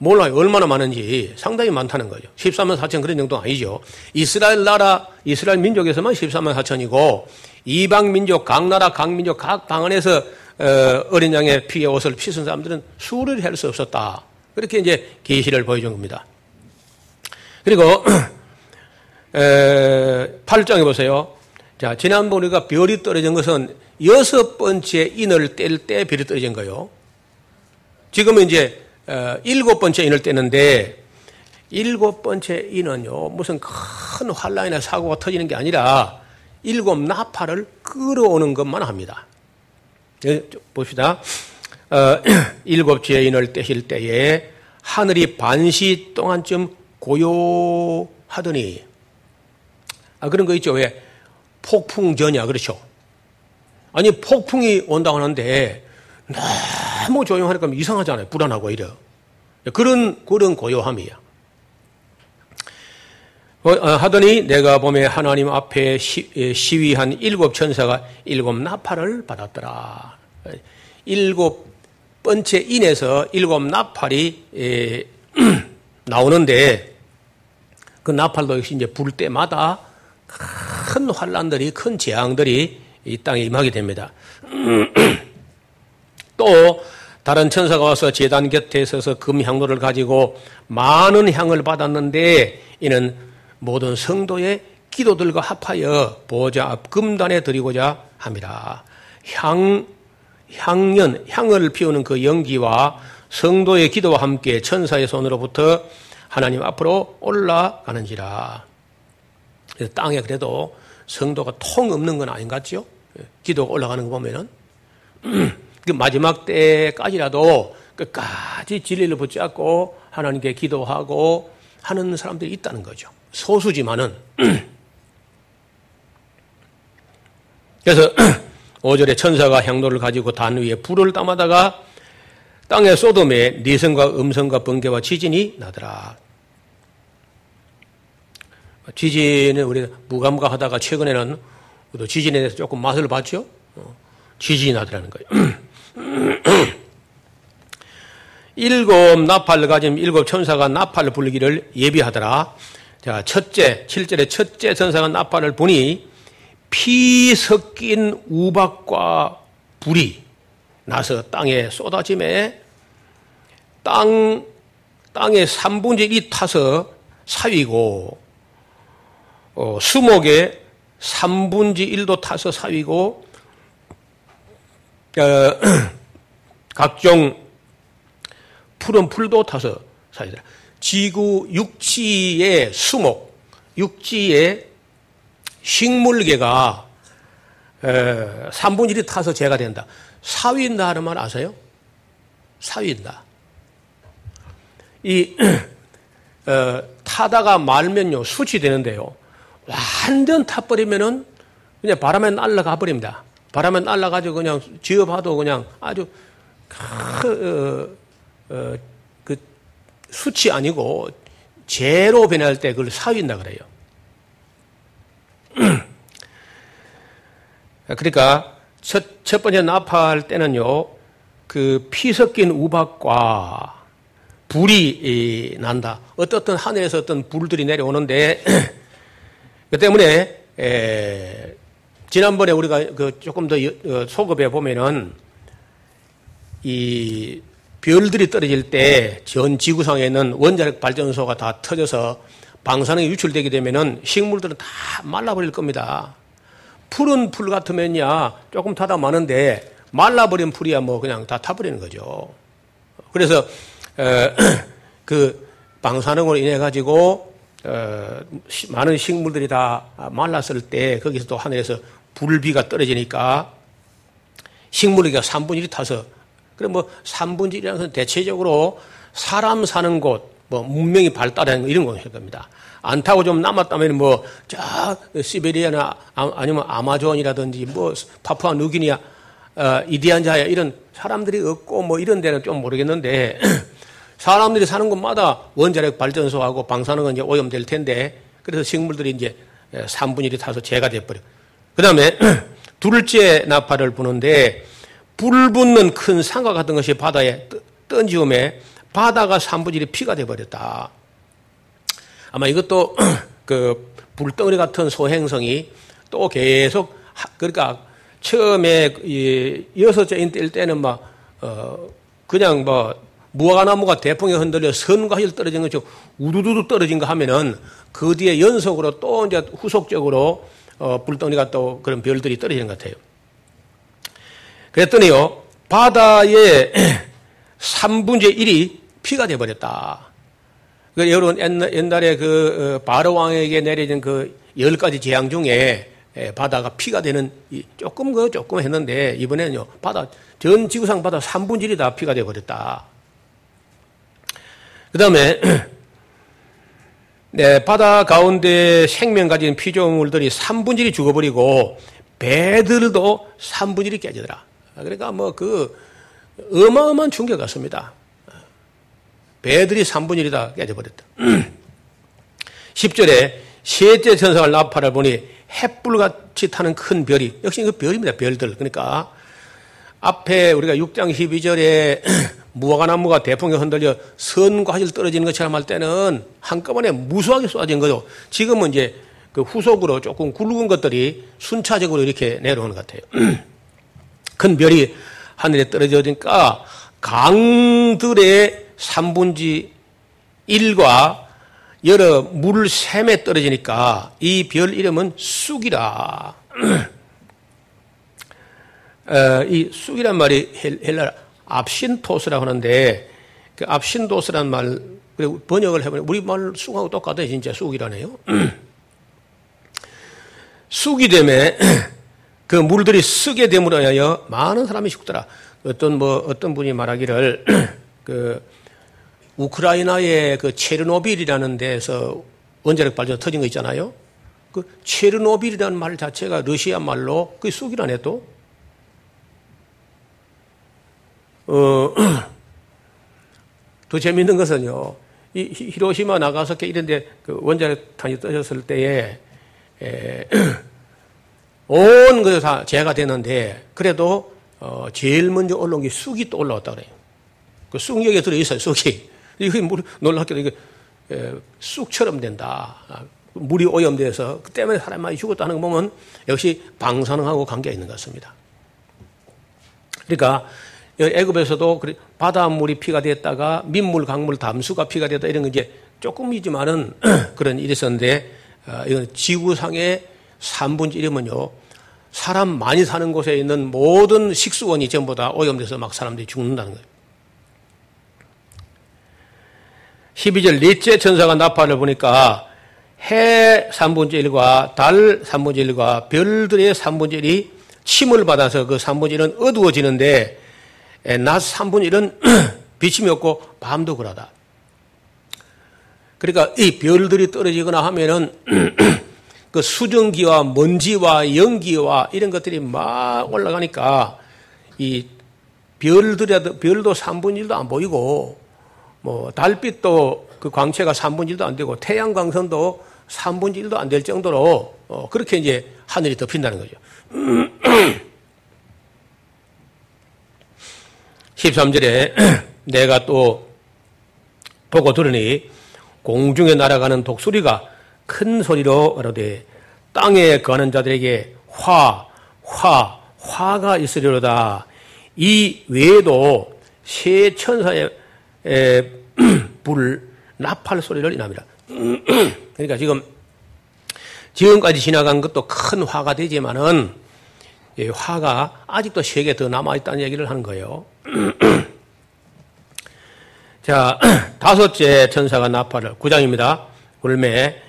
몰라요. 얼마나 많은지 상당히 많다는 거죠. 14만 4천 그런 정도 아니죠. 이스라엘 나라, 이스라엘 민족에서만 14만 4천이고 이방 민족, 각 나라, 각 민족, 각 방언에서 어, 어린 양의 피에 옷을 피순 사람들은 수를 할 수 없었다. 그렇게 이제 계시를 보여준 겁니다. 그리고 <clears throat> 8장에 보세요. 자, 지난번 우리가 별이 떨어진 것은 여섯 번째 인을 뗄 때 별이 떨어진 거요. 지금은 이제 어, 일곱 번째 인을 떼는데 일곱 번째 인은요 무슨 큰 환란이나 사고가 터지는 게 아니라 일곱 나팔을 끌어오는 것만 합니다. 예, 봅시다. 어, <clears throat> 일곱째 인을 떼실 때에 하늘이 반시 동안쯤 고요하더니 아, 그런 거 있죠. 왜? 폭풍 전야 그렇죠? 아니 폭풍이 온다고 하는데 너무 조용하니까 이상하잖아요. 불안하고 이래. 그런 그런 고요함이야. 어, 어, 하더니 내가 보면 하나님 앞에 시, 위한 일곱 천사가 일곱 나팔을 받았더라. 일곱 번째 인에서 일곱 나팔이 에, <clears throat> 나오는데 그 나팔도 역시 이제 불 때마다 큰 환란들이 큰 재앙들이 이 땅에 임하게 됩니다. <clears throat> 또 다른 천사가 와서 제단 곁에 서서 금향로를 가지고 많은 향을 받았는데 이는 모든 성도의 기도들과 합하여 보좌 앞 금단에 드리고자 합니다. 향, 향연, 향을 피우는 그 연기와 성도의 기도와 함께 천사의 손으로부터 하나님 앞으로 올라가는지라. 땅에 그래도 성도가 통 없는 건 아닌 것 같죠? 기도가 올라가는 거 보면은. <clears throat> 그 마지막 때까지라도 끝까지 진리를 붙잡고 하나님께 기도하고 하는 사람들이 있다는 거죠. 소수지만은. <clears throat> 그래서 <clears throat> 5절에 천사가 향로를 가지고 단 위에 불을 담아다가 땅의 소돔에 니성과 음성과 번개와 지진이 나더라. 지진은 우리 무감각하다가 최근에는 또 지진에 대해서 조금 맛을 봤죠. 어, 지진이 나더라는 거예요. <clears throat> <clears throat> 일곱 나팔을 가진 일곱 천사가 나팔을 불기를 예비하더라. 자, 첫째, 7절에 첫째 천사가 나팔을 보니 피 섞인 우박과 불이 나서 땅에 쏟아짐에 땅, 땅의 3분의 1이 타서 사위고, 어, 수목의 3분의 1도 타서 사위고, 어, <clears throat> 각종 푸른 풀도 타서 사이더라. 지구 육지의 수목, 육지의 식물계가 3분의 1이 타서 재가 된다. 사위인다 하는 말 아세요? 사위인다. 이, <clears throat> 어, 타다가 말면요, 수치되는데요. 완전 타버리면은 그냥 바람에 날아가 버립니다. 바람에 날아가지고 그냥 지어봐도 그냥 아주 그, 어, 어, 그 수치 아니고 제로 변할 때 그걸 사윈다 그래요. <clears throat> 그러니까 첫, 첫 번째 나팔 때는요, 그 피 섞인 우박과 불이 난다. 어떻든 하늘에서 어떤 불들이 내려오는데, <clears throat> 그 때문에, 에, 지난번에 우리가 그 조금 더 어, 소급해 보면은 이 별들이 떨어질 때 전 지구상에 있는 원자력 발전소가 다 터져서 방사능이 유출되게 되면은 식물들은 다 말라버릴 겁니다. 푸른 풀 같으면야 조금 타다 마는데 말라버린 풀이야 뭐 그냥 다 타버리는 거죠. 그래서 <clears throat> 그 방사능으로 인해 가지고 어, 많은 식물들이 다 말랐을 때 거기서 또 하늘에서 불비가 떨어지니까 식물이가 3분의 1이 타서 그래 뭐 3분의 1이라는 것은 대체적으로 사람 사는 곳, 뭐 문명이 발달한 이런 것일 겁니다. 안 타고 좀 남았다면 뭐저 시베리아나 아, 아니면 아마존이라든지 뭐 파푸아 누기니아 어, 이디안자야 이런 사람들이 없고 뭐 이런 데는 좀 모르겠는데 <clears throat> 사람들이 사는 곳마다 원자력 발전소하고 방사능은 이제 오염될 텐데 그래서 식물들이 이제 3분의 1이 타서 재가 돼버려. 그 다음에 <clears throat> 둘째 나팔을 부는데 불 붙는 큰 상과 같은 것이 바다에 던지움에 바다가 3분의 1이 피가 돼버렸다. 아마 이것도 <clears throat> 그 불덩어리 같은 소행성이 또 계속 그러니까 처음에 여섯째인 때 때는 막 어, 그냥 뭐 무화과나무가 대풍에 흔들려 선과일 떨어진 것처 우두두두 떨어진 거 하면은 그 뒤에 연속으로 또 이제 후속적으로 어, 불덩이가 또 그런 별들이 떨어지는 것 같아요. 그랬더니요, 바다의 <clears throat> 3분의 1이 피가 되어버렸다. 그 여러분 옛날에 그 어, 바로 왕에게 내려진 그 열 가지 재앙 중에 바다가 피가 되는 조금 그 조금 했는데 이번에는요 바다 전 지구상 바다 3분의 1이 다 피가 되어버렸다. 그 다음에 <clears throat> 네, 바다 가운데 생명 가진 피조물들이 3분의 1이 죽어버리고 배들도 3분의 1이 깨지더라. 그러니까 뭐 그 어마어마한 충격 같습니다. 배들이 3분의 1이 다 깨져버렸다. <clears throat> 10절에 셋째 천사가 나팔을 보니 햇불같이 타는 큰 별이 역시 그 별입니다. 별들. 그러니까 앞에 우리가 6장 12절에 <clears throat> 무화과나무가 대풍에 흔들려 선과실 떨어지는 것처럼 할 때는 한꺼번에 무수하게 쏟아진 거죠. 지금은 이제 그 후속으로 조금 굵은 것들이 순차적으로 이렇게 내려오는 것 같아요. <clears throat> 큰 별이 하늘에 떨어지니까 강들의 3분지 1과 여러 물 샘에 떨어지니까 이 별 이름은 쑥이라. <clears throat> 어, 이 쑥이란 말이 헬라 압신토스라고 하는데 그 압신도스란 말 번역을 해보면 우리 말 쑥하고 똑같아요. 진짜 쑥이라네요. 쑥이 되면 그 물들이 쓰게 됨으로 하여 많은 사람이 죽더라. 어떤 뭐 어떤 분이 말하기를 <clears throat> 그 우크라이나의 그 체르노빌이라는 데서 원자력 발전 터진 거 있잖아요. 그 체르노빌이라는 말 자체가 러시아 말로 그 쑥이라네 또. 어, <clears throat> 더 재밌는 것은요, 이 히로시마 나가사키 이런 데 그 원자력탄이 떠졌을 때에, 에, <clears throat> 온 것이 다 재가 되는데, 그래도, 어, 제일 먼저 올라온 게 쑥이 또 올라왔다 그래요. 그 쑥역에 들어 있어요, 쑥이. 이거 물, 놀랍게도 이게, 에, 쑥처럼 된다. 물이 오염돼서 그 때문에 사람 많이 죽었다는 거 보면 역시 방사능하고 관계가 있는 것 같습니다. 그러니까 애굽에서도 바닷물이 피가 됐다가 민물, 강물, 담수가 피가 됐다 이런 게 이제 조금이지만은 <clears throat> 그런 일이 있었는데 어, 이건 지구상의 3분의 1이면요. 사람 많이 사는 곳에 있는 모든 식수원이 전부 다 오염돼서 막 사람들이 죽는다는 거예요. 12절 넷째 천사가 나팔을 보니까 해 3분의 1과 달 3분의 1과 별들의 3분의 1이 침을 받아서 그 3분의 1은 어두워지는데 낮 3분의 1은 <clears throat> 비침이 없고 밤도 그러다. 그러니까 이 별들이 떨어지거나 하면은 <clears throat> 그 수증기와 먼지와 연기와 이런 것들이 막 올라가니까 이 별들이라도 별도 3분의 1도 안 보이고 뭐 달빛도 그 광채가 3분의 1도 안 되고 태양 광선도 3분의 1도 안 될 정도로 어 그렇게 이제 하늘이 덮인다는 거죠. <clears throat> 13절에 <clears throat> 내가 또 보고 들으니 공중에 날아가는 독수리가 큰 소리로 말하되 땅에 거하는 자들에게 화, 화, 화가 있으리로다. 이 외에도 세 천사의 <clears throat> 불, 나팔 소리를 인합니다. <clears throat> 그러니까 지금 지금까지 지나간 것도 큰 화가 되지만은 화가 아직도 세개더 남아 있다는 얘기를 하는 거예요. <clears throat> 자, <clears throat> 다섯째 천사가 나팔을, 구장입니다. 울매,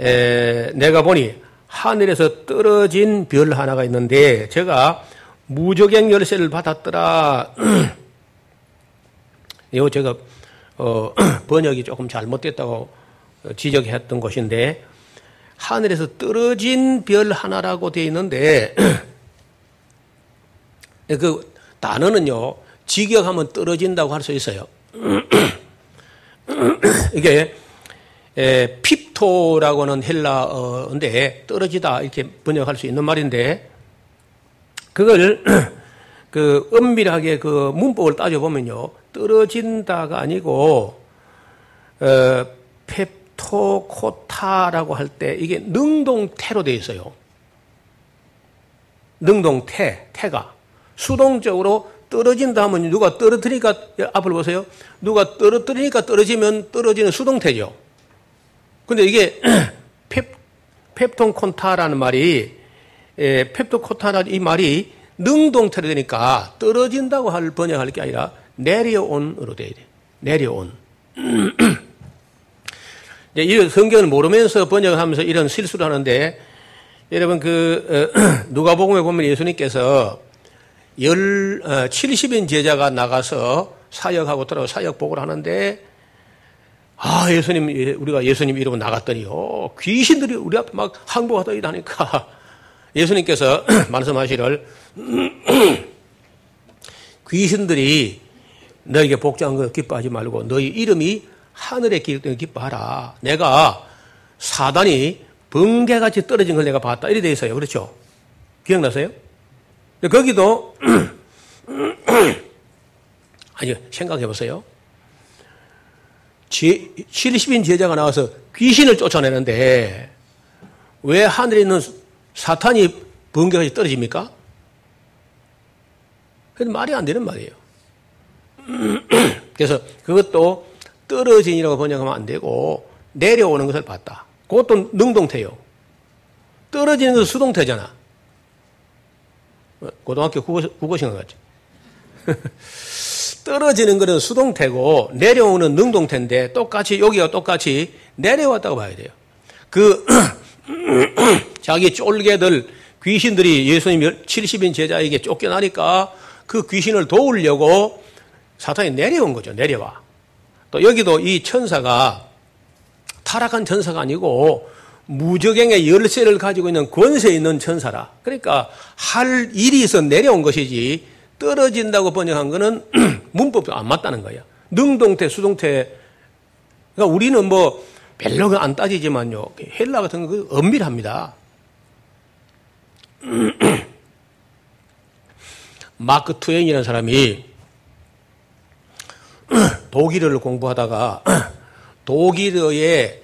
에, 내가 보니 하늘에서 떨어진 별 하나가 있는데, 제가 무적행 열쇠를 받았더라. <clears throat> 이거 제가, 어, 번역이 조금 잘못됐다고 지적했던 것인데, 하늘에서 떨어진 별 하나라고 되어 있는데, 그 단어는요, 직역하면 떨어진다고 할 수 있어요. <clears throat> 이게 에, 핍토라고는 헬라어인데 떨어지다 이렇게 번역할 수 있는 말인데 그걸 <clears throat> 그 엄밀하게 그 문법을 따져보면요 떨어진다가 아니고 어, 펩토코타라고 할 때 이게 능동태로 되어 있어요. 능동태, 태가 수동적으로 떨어진다 하면 누가 떨어뜨리니까 앞을 보세요. 누가 떨어뜨리니까 떨어지면 떨어지는 수동태죠. 근데 이게 <clears throat> 펩, 펩톤콘타라는 말이 에, 펩토코타라는 이 말이 능동태로 되니까 떨어진다고 할 번역할 게 아니라 내려온으로 돼야 돼. 내려온. <clears throat> 이제 이 성경을 모르면서 번역하면서 이런 실수를 하는데 여러분 그 어, <clears throat> 누가복음에 보면 예수님께서 열, 70인 어, 제자가 나가서 사역하고 돌아와 사역 복을 하는데, 아, 예수님, 예, 우리가 예수님 이러고 나갔더니요. 귀신들이 우리 앞에 막 항복하다 이다니까. <laughs> 예수님께서 <clears throat> 말씀하시를 <clears throat> 귀신들이 너에게 복장한 거 기뻐하지 말고 너희 이름이 하늘에 기록된 기뻐하라. 내가 사단이 번개같이 떨어진 걸 내가 봤다. 이래 돼 있어요. 그렇죠? 기억나세요? 거기도 <clears throat> 아니 생각해 보세요. 70인 제자가 나와서 귀신을 쫓아내는데 왜 하늘에 있는 사탄이 번개같이 떨어집니까? 그 말이 안 되는 말이에요. <clears throat> 그래서 그것도 떨어진이라고 번역하면 안 되고 내려오는 것을 봤다. 그것도 능동태요. 떨어지는 것은 수동태잖아. 고등학교 국어, 국어 시간 같지. <laughs> 떨어지는 것은 수동태고 내려오는 능동태인데 똑같이 여기가 똑같이 내려왔다고 봐야 돼요. 그 <clears throat> 자기 쫄개들 귀신들이 예수님 70인 제자에게 쫓겨나니까 그 귀신을 도우려고 사탄이 내려온 거죠. 내려와. 또 여기도 이 천사가 타락한 천사가 아니고 무적행의 열쇠를 가지고 있는 권세 있는 천사라. 그러니까 할 일이 있어 내려온 것이지 떨어진다고 번역한 거는 <clears throat> 문법도 안 맞다는 거예요. 능동태, 수동태. 그러니까 우리는 뭐 별로 안 따지지만요. 헬라 같은 거 엄밀합니다. <clears throat> 마크 투행이라는 사람이 <clears throat> 독일어를 공부하다가 독일어의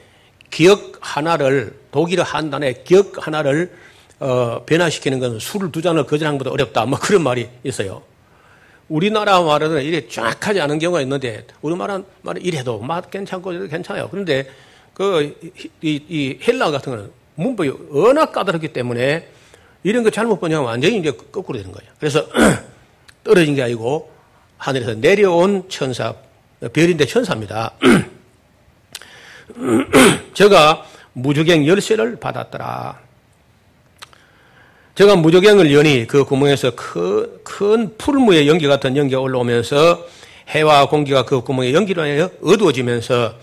기억 하나를 독일어 한 단의 기억 하나를 어, 변화시키는 것은 술을 두 잔을 거절한 것보다 어렵다. 뭐 그런 말이 있어요. 우리나라 말은 이래 정확하지 않은 경우가 있는데 우리말 말은 이래도 맛 괜찮고 괜찮아요. 그런데 그 이, 이 헬라 같은 거는 문법이 워낙 까다롭기 때문에 이런 거 잘못 번역하면 완전히 이제 거꾸로 되는 거예요. 그래서 <clears throat> 떨어진 게 아니고 하늘에서 내려온 천사, 별인데 천사입니다. <clears throat> <clears throat> 제가 무주경 열쇠를 받았더라. 제가 무조경을 여니 그 구멍에서 큰, 큰 풀무의 연기 같은 연기가 올라오면서 해와 공기가 그 구멍에 연기로 하여 어두워지면서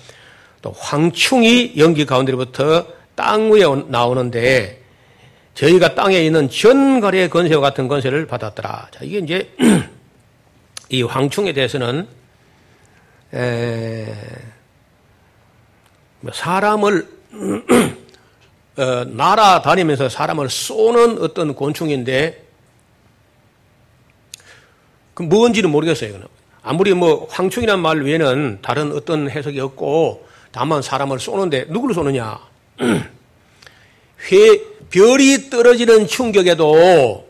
또 황충이 연기 가운데로부터 땅 위에 나오는데 저희가 땅에 있는 전갈의 건세와 같은 건세를 받았더라. 자, 이게 이제 <clears throat> 이 황충에 대해서는 에, 뭐 사람을 <clears throat> 어, 날아다니면서 사람을 쏘는 어떤 곤충인데 그 뭔지는 모르겠어요. 이거는. 아무리 뭐 황충이란 말 외에는 다른 어떤 해석이 없고 다만 사람을 쏘는데 누구를 쏘느냐? <clears throat> 회, 별이 떨어지는 충격에도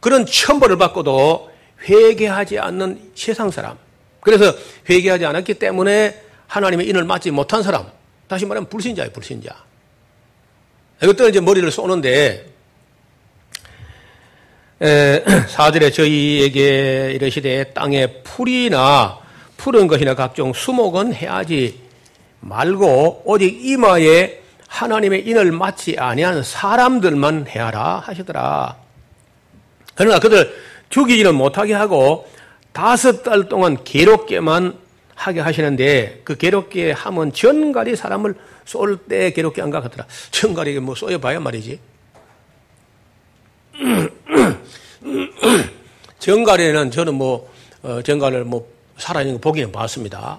그런 천벌을 받고도 회개하지 않는 세상 사람. 그래서 회개하지 않았기 때문에 하나님의 인을 맞지 못한 사람. 다시 말하면 불신자예요, 불신자. 이것들은 이제 머리를 쏘는데, <clears throat> 사절에 저희에게 이르시되 땅에 풀이나 푸른 것이나 각종 수목은 해야지 말고 오직 이마에 하나님의 인을 맞지 아니한 사람들만 해야라 하시더라. 그러나 그들 죽이지는 못하게 하고 다섯 달 동안 괴롭게만 하게 하시는데 그 괴롭게 하면 전갈이 사람을 쏠 때 괴롭게 안가 하더라. 전갈이 뭐 쏘여봐야 말이지. <clears throat> 전갈에는 저는 뭐 어, 전갈을 뭐 살아있는 거 보기는 봤습니다.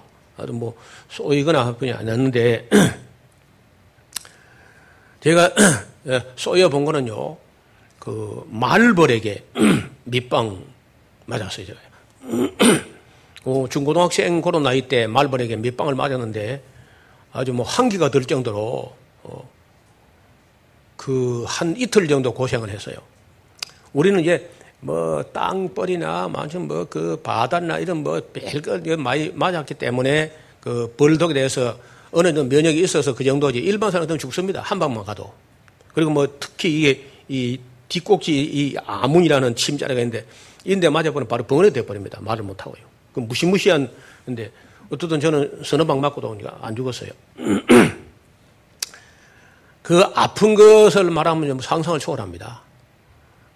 뭐 쏘이거나 그냥 안 했는데 제가 <clears throat> 쏘여 본 거는요. 그 말벌에게 <clears throat> 밑방 맞았어요. 어, 중고등학생 그런 나이 때 말벌에게 밑방을 맞았는데 아주 뭐 한기가 들 정도로 어, 그한 이틀 정도 고생을 했어요. 우리는 이제 뭐 땅벌이나 만좀 뭐그 바다나 이런 뭐 별것 많이 맞았기 때문에 그 벌독에 대해서 어느 정도 면역이 있어서 그 정도지 일반 사람들은 죽습니다. 한 방만 가도. 그리고 뭐 특히 이게 이 뒷꼭지 이 아문이라는 침자리가 있는데 인데 맞아보면 바로 벙어리 돼버립니다. 말을 못하고요. 그 무시무시한, 근데 어떻든 저는 서너 방 맞고도 안 죽었어요. <clears throat> 그 아픈 것을 말하면 상상을 초월합니다.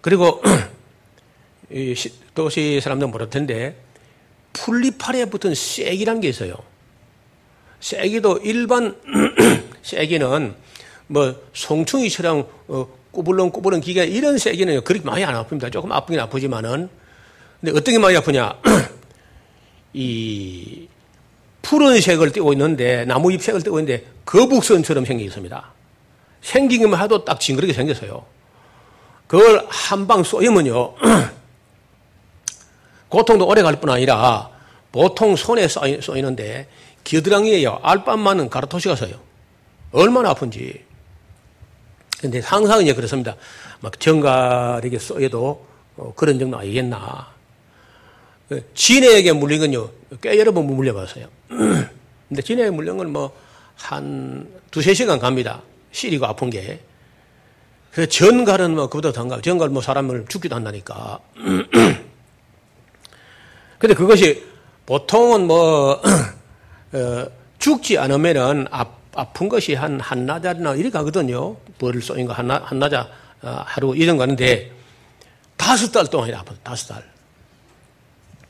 그리고 <clears throat> 이 도시 사람들은 모를 텐데 풀리파리에 붙은 쐐기란 게 있어요. 쐐기도 일반 <clears throat> 쐐기는 뭐 송충이처럼 어, 꾸불렁꾸불렁 기계 이런 쐐기는 그렇게 많이 안 아픕니다. 조금 아프긴 아프지만은 근데 어떤 게 많이 아프냐? 이 푸른색을 띠고 있는데 나무 잎색을 띠고 있는데 거북선처럼 생겨 있습니다. 생기기만 해도 딱 징그럽게 생겼어요. 그걸 한 방 쏘이면요. <clears throat> 고통도 오래 갈 뿐 아니라 보통 손에 쏘이는데 겨드랑이에요. 알밤만은 가르토시가 서요. 얼마나 아픈지. 근데 상상 이제 그렇습니다. 막 정갈에게 쏘여도 어, 그런 정도 아니겠나. 그 진해에게 물린 건요, 꽤 여러 번 물려봤어요. <clears throat> 근데 진해에 물린 건 뭐, 한 두세 시간 갑니다. 시리고 아픈 게. 그래서 전갈은 뭐, 그보다 더 한가. 전갈 뭐 사람을 죽기도 한다니까. <clears throat> 근데 그것이 보통은 뭐, <clears throat> 어, 죽지 않으면은 아, 아픈 것이 한 한나자나 이렇게 가거든요. 벌을 쏘인 거 한나, 한나자 어, 하루 이런 거 하는데 다섯 달 동안 아파 다섯 달.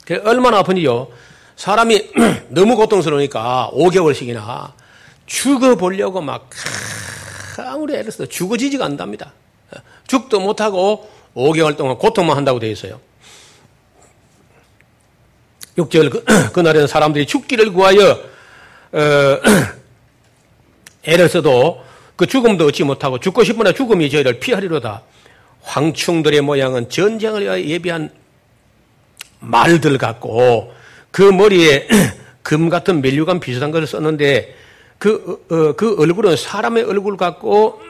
그 얼마나 아픈지요. 사람이 <clears throat> 너무 고통스러우니까 5개월씩이나 죽어보려고 막 아무리 애를 써도 죽어지지가 않답니다. 죽도 못하고 5개월 동안 고통만 한다고 되어 있어요. 6절 그, <clears throat> 그날에는 사람들이 죽기를 구하여 어, <clears throat> 애를 써도 그 죽음도 얻지 못하고 죽고 싶으나 죽음이 저희를 피하리로다. 황충들의 모양은 전쟁을 위하여 예비한 말들 같고 그 머리에 <clears throat> 금 같은 멜류관 비슷한 것을 썼는데 그, 어, 어그 얼굴은 사람의 얼굴 같고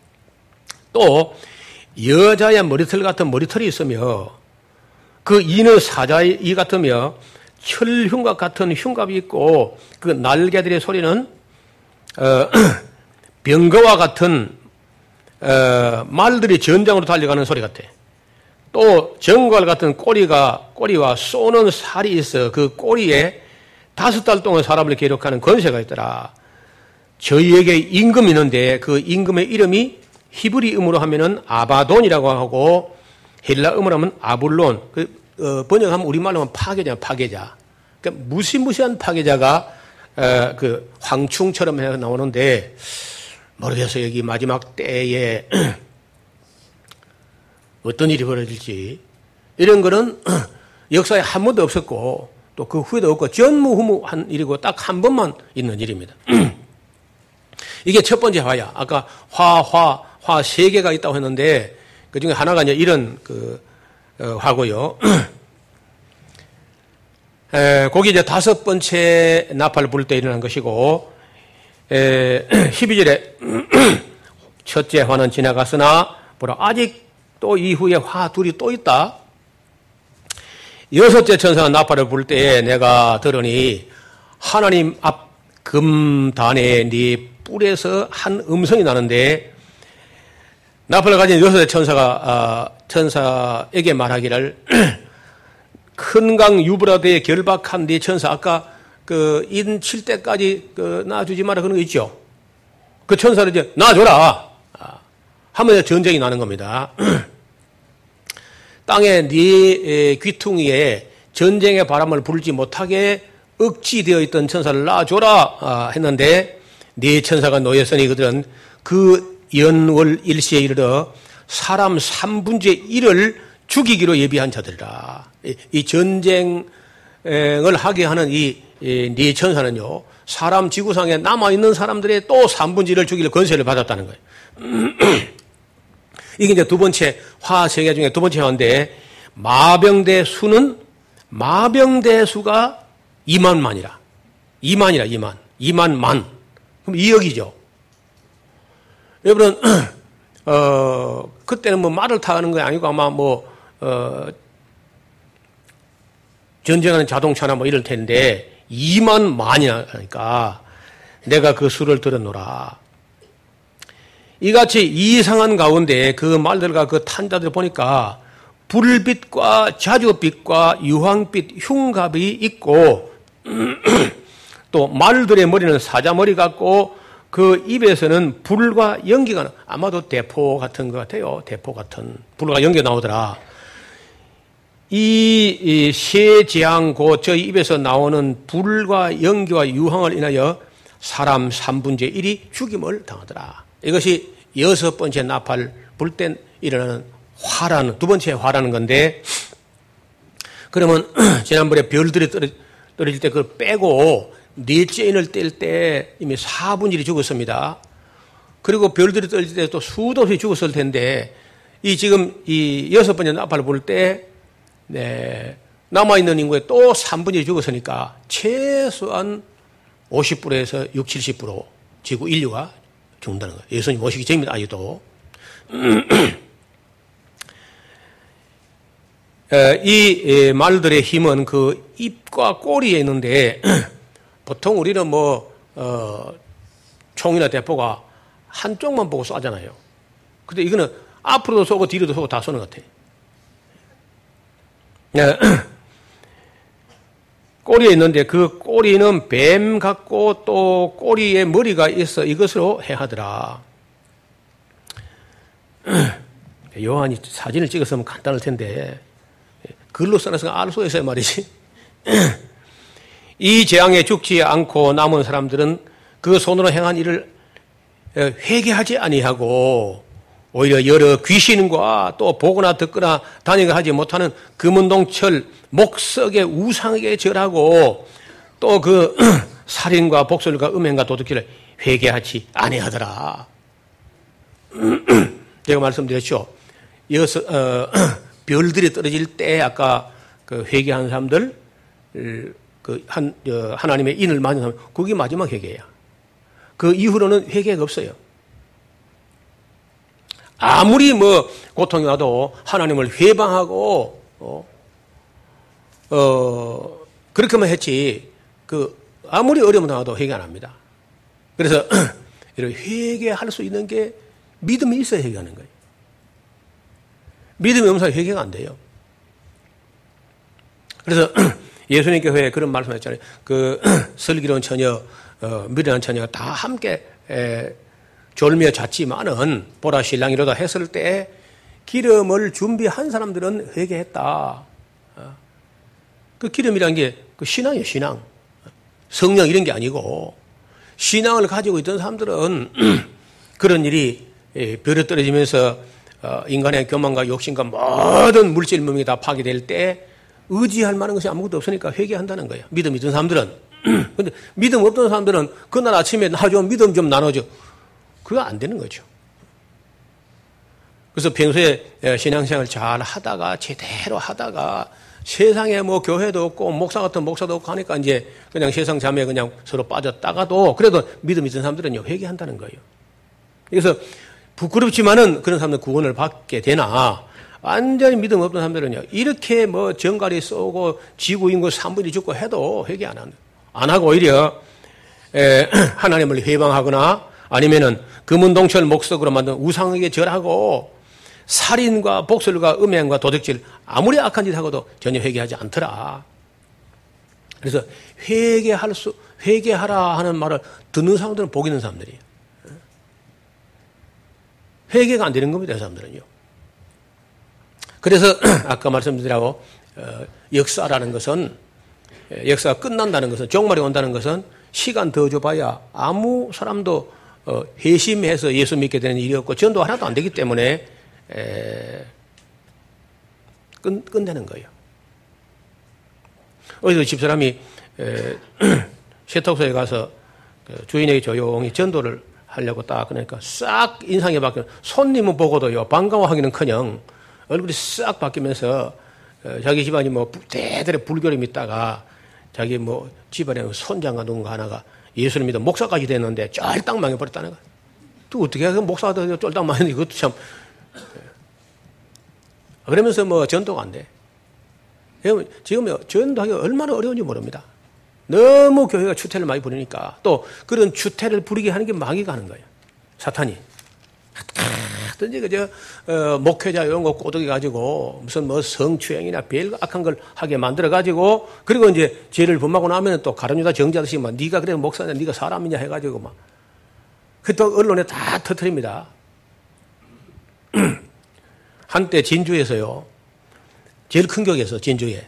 <clears throat> 또 여자의 머리털 같은 머리털이 있으며 그 이는 사자의 이 같으며 철흉갑 같은 흉갑이 있고 그 날개들의 소리는 어, <clears throat> 병거와 같은 어, 말들이 전장으로 달려가는 소리 같아. 또 정갈 같은 꼬리가 꼬리와 쏘는 살이 있어 그 꼬리에 다섯 달 동안 사람을 기록하는 권세가 있더라. 저희에게 임금이 있는데 그 임금의 이름이 히브리음으로 하면은 아바돈이라고 하고 헬라음으로 하면 아불론. 그 어, 번역하면 우리말로 하면 파괴자, 파괴자. 그러니까 무시무시한 파괴자가 어, 그 황충처럼 나오는데 모르겠어요. 여기 마지막 때에 <clears throat> 어떤 일이 벌어질지 이런 거는 <clears throat> 역사에 한 번도 없었고 또 그 후에도 없고 전무후무한 일이고 딱 한 번만 있는 일입니다. <clears throat> 이게 첫 번째 화야. 아까 화, 화, 화 세 개가 있다고 했는데 그 중에 하나가 이제 이런 그 어, 화고요. <clears throat> 에, 거기 이제 다섯 번째 나팔을 부를 때 일어난 것이고 에, 12절에 첫째 화는 지나갔으나 보라 아직 또 이후에 화 둘이 또 있다. 여섯째 천사가 나팔을 불 때에 내가 들으니 하나님 앞 금단에 네 뿔에서 한 음성이 나는데 나팔을 가진 여섯째 천사가 아, 천사에게 말하기를 <clears throat> 큰 강 유브라드에 결박한 네 천사 아까 그 인칠 때까지 그 놔주지 마라 그런 거 있죠. 그 천사를 이제 놔줘라 아, 하면 전쟁이 나는 겁니다. <clears throat> 땅에 네 귀퉁이에 전쟁의 바람을 불지 못하게 억지되어 있던 천사를 놔줘라 아, 했는데 네 천사가 놓였으니 그들은 그 연월 일시에 이르러 사람 3분의 1을 죽이기로 예비한 자들이라. 이 전쟁을 하게 하는 이 네 천사는요, 사람 지구상에 남아있는 사람들의 또 3분의 1을 죽일 권세를 받았다는 거예요. <clears throat> 이게 이제 두 번째 화 세계 중에 두 번째 화인데 마병대 수는 마병대 수가 2만만이라. 2만이라 2만. 2만 만. 그럼 2억이죠. 여러분 <clears throat> 어 그때는 뭐 말을 타는 게 아니고 아마 뭐어 전쟁하는 자동차나 뭐 이럴 텐데 2만 만이나 하니까 내가 그 수를 들었노라. 이같이 이상한 가운데 그 말들과 그 탄자들 보니까 불빛과 자주빛과 유황빛 흉갑이 있고 <clears throat> 또 말들의 머리는 사자머리 같고 그 입에서는 불과 연기가 아마도 대포 같은 것 같아요. 대포 같은 불과 연기 나오더라. 이세 재앙 고 저희 입에서 나오는 불과 연기와 유황을 인하여 사람 3분의 1이 죽임을 당하더라. 이것이 여섯 번째 나팔 불 때 일어나는 화라는 두 번째 화라는 건데 그러면 <clears throat> 지난번에 별들이 떨어질 때 그걸 빼고 넷째 인을 뗄 때 이미 4분의 1이 죽었습니다. 그리고 별들이 떨어질 때 또 수도 없이 죽었을 텐데 이 지금 이 여섯 번째 나팔을 불 때 네, 남아있는 인구의 또 3분의 1이 죽었으니까 최소한 50%에서 60, 70% 지구 인류가 죽는다는 거예요. 예수님 오시기 전입니다. 아직도. 이 말들의 힘은 그 입과 꼬리에 있는데 <clears throat> 보통 우리는 뭐 어, 총이나 대포가 한쪽만 보고 쏴잖아요. 근데 이거는 앞으로도 쏘고 뒤로도 쏘고 다 쏘는 것 같아요. <clears throat> <clears throat> 꼬리에 있는데 그 꼬리는 뱀 같고 또 꼬리에 머리가 있어 이것으로 해하더라. <clears throat> 요한이 사진을 찍었으면 간단할 텐데 글로 써놔서 알 수 있어요 말이지. <clears throat> 이 재앙에 죽지 않고 남은 사람들은 그 손으로 행한 일을 회개하지 아니하고 오히려 여러 귀신과 또 보거나 듣거나 다니가 하지 못하는 금은동철 목석의 우상에게 절하고 또 그 <clears throat> 살인과 복술과 음행과 도둑질을 회개하지 아니하더라. <clears throat> 제가 말씀드렸죠. 여섯 어, <clears throat> 별들이 떨어질 때 아까 그 회개한 사람들 그 한 어, 하나님의 인을 맞은 사람 그게 마지막 회개야. 그 이후로는 회개가 없어요. 아무리 뭐 고통이 와도 하나님을 회방하고 어, 어 그렇게만 했지 그 아무리 어려움 당해도 회개 안 합니다. 그래서 <clears throat> 이런 회개할 수 있는 게 믿음이 있어야 회개하는 거예요. 믿음이 없어서 회개가 안 돼요. 그래서 <clears throat> 예수님 교회에 그런 말씀했잖아요. 그 <clears throat> 슬기로운 처녀, 어, 미련한 처녀가 다 함께 에, 졸며 잤지만은 보라 신랑이로다 했을 때 기름을 준비한 사람들은 회개했다. 어. 그 기름이란 게 그 신앙이에요, 신앙. 성령 이런 게 아니고 신앙을 가지고 있던 사람들은 <clears throat> 그런 일이 예, 별에 떨어지면서 어, 인간의 교만과 욕심과 모든 물질 몸이 다 파괴될 때 의지할 만한 것이 아무것도 없으니까 회개한다는 거예요. 믿음 있던 사람들은. <clears throat> 근데 믿음 없던 사람들은 그날 아침에 나줘 믿음 좀 나눠줘. 그거 안 되는 거죠. 그래서 평소에 신앙생활 잘 하다가 제대로 하다가 세상에 뭐 교회도 없고 목사 같은 목사도 없고 하니까 이제 그냥 세상 잠에 그냥 서로 빠졌다가도 그래도 믿음 있는 사람들은 회개한다는 거예요. 그래서 부끄럽지만은 그런 사람들 구원을 받게 되나 완전히 믿음 없는 사람들은요 이렇게 뭐 정갈이 쏘고 지구 인구 3분이 죽고 해도 회개 안 하는 안 하고 오히려 에, <clears throat> 하나님을 회방하거나 아니면은 금은동철 목석으로 만든 우상에게 절하고 살인과 복술과 음행과 도둑질 아무리 악한 짓 하고도 전혀 회개하지 않더라. 그래서 회개할 수 회개하라 하는 말을 듣는 사람들은 복 있는 사람들이에요. 회개가 안 되는 겁니다, 이 사람들은요. 그래서 <clears throat> 아까 말씀드리라고 어, 역사라는 것은 역사가 끝난다는 것은 종말이 온다는 것은 시간 더 줘봐야 아무 사람도 어, 회심해서 예수 믿게 되는 일이 없고 전도 하나도 안 되기 때문에 에, 끝, 끝내는 거예요. 어디서 집사람이 <clears throat> 세탁소에 가서 그 주인에게 조용히 전도를 하려고 딱 그러니까 싹 인상이 바뀌어 손님은 보고도요 반가워하기는커녕 얼굴이 싹 바뀌면서 어, 자기 집안이 뭐 대대로 불교를 믿다가 자기 뭐 집안에 손자가 누군가 하나가 예수를 믿어 목사까지 됐는데 쫄딱 망해버렸다는 거야. 또 어떻게 그 목사가 더 쫄딱 망했는데 이것도 참. 그러면서 뭐 전도가 안 돼. 지금 전도하기 얼마나 어려운지 모릅니다. 너무 교회가 추태를 많이 부리니까 또 그런 추태를 부리게 하는 게 하는 거예요. 사탄이. 하든지 그저 어, 목회자 이런 거 꼬드기 가지고 무슨 뭐 성추행이나 별 악한 걸 하게 만들어 가지고 그리고 이제 죄를 범하고 나면 또 가룟유다 정자듯이 막 네가 그래 목사냐 네가 사람이냐 해가지고 막 그 또 언론에 다 터트립니다. <clears throat> 한때 진주에서요 제일 큰 교회에서 진주에.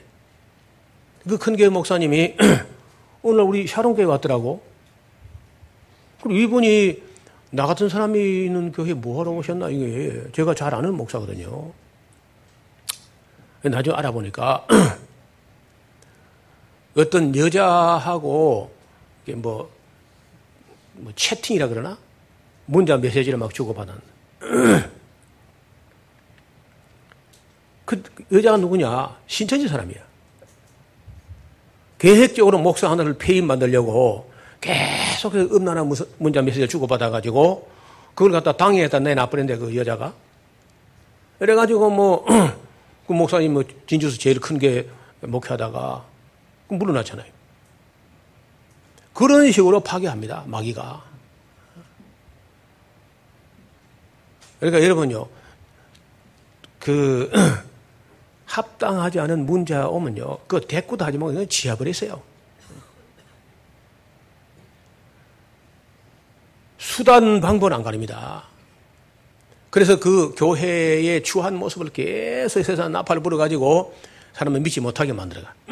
그 큰 교회 목사님이 <clears throat> 오늘 우리 샤론교회 왔더라고. 그리고 이분이 나 같은 사람이 있는 교회 뭐하러 오셨나 이게 제가 잘 아는 목사거든요. 나중에 알아보니까 <clears throat> 어떤 여자하고 뭐, 뭐 채팅이라 그러나 문자 메시지를 막 주고받은 <clears throat> 그 여자가 누구냐 신천지 사람이야. 계획적으로 목사 하나를 폐임 만들려고 계속해서 음란한 문자 메시지를 주고받아가지고 그걸 갖다 당에다 내놔버렸는데 그 여자가. 그래가지고 뭐, <clears throat> 그 목사님 뭐 진주에서 제일 큰 게 목회하다가 물러났잖아요. 그런 식으로 파괴합니다. 마귀가. 그러니까 여러분요, 그, <clears throat> 합당하지 않은 문자 오면요, 그 대꾸도 하지 말고 지어버리세요. 수단 방법은 안 가립니다. 그래서 그 교회의 추한 모습을 계속 세상 나팔을 불어가지고 사람을 믿지 못하게 만들어가. <clears throat>